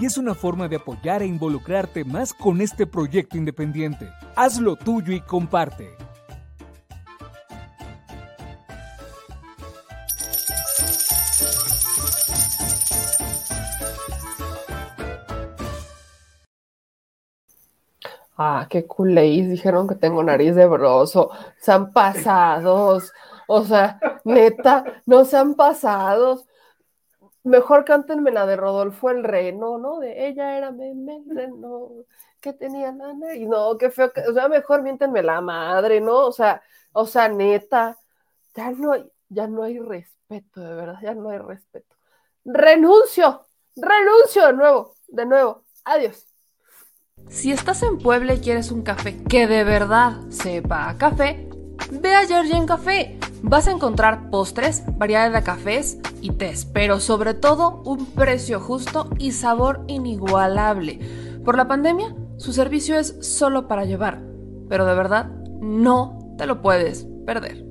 Y es una forma de apoyar e involucrarte más con este proyecto independiente. Hazlo tuyo y comparte. Ah, qué culéis. Dijeron que tengo nariz de broso. han pasados. O sea, neta, no han pasados. Mejor cántenme la de Rodolfo el Reno, ¿no? De ella era meme, reno, que tenía la nariz. No, qué feo. Que, o sea, mejor miéntenme la madre, ¿no? O sea, o sea, neta. Ya no hay, ya no hay respeto, de verdad, ya no hay respeto. Renuncio, renuncio de nuevo, de nuevo. Adiós. Si estás en Puebla y quieres un café que de verdad sepa a café, ve a Georgian Café. Vas a encontrar postres, variedad de cafés y tés, pero sobre todo un precio justo y sabor inigualable. Por la pandemia, su servicio es solo para llevar, pero de verdad no te lo puedes perder.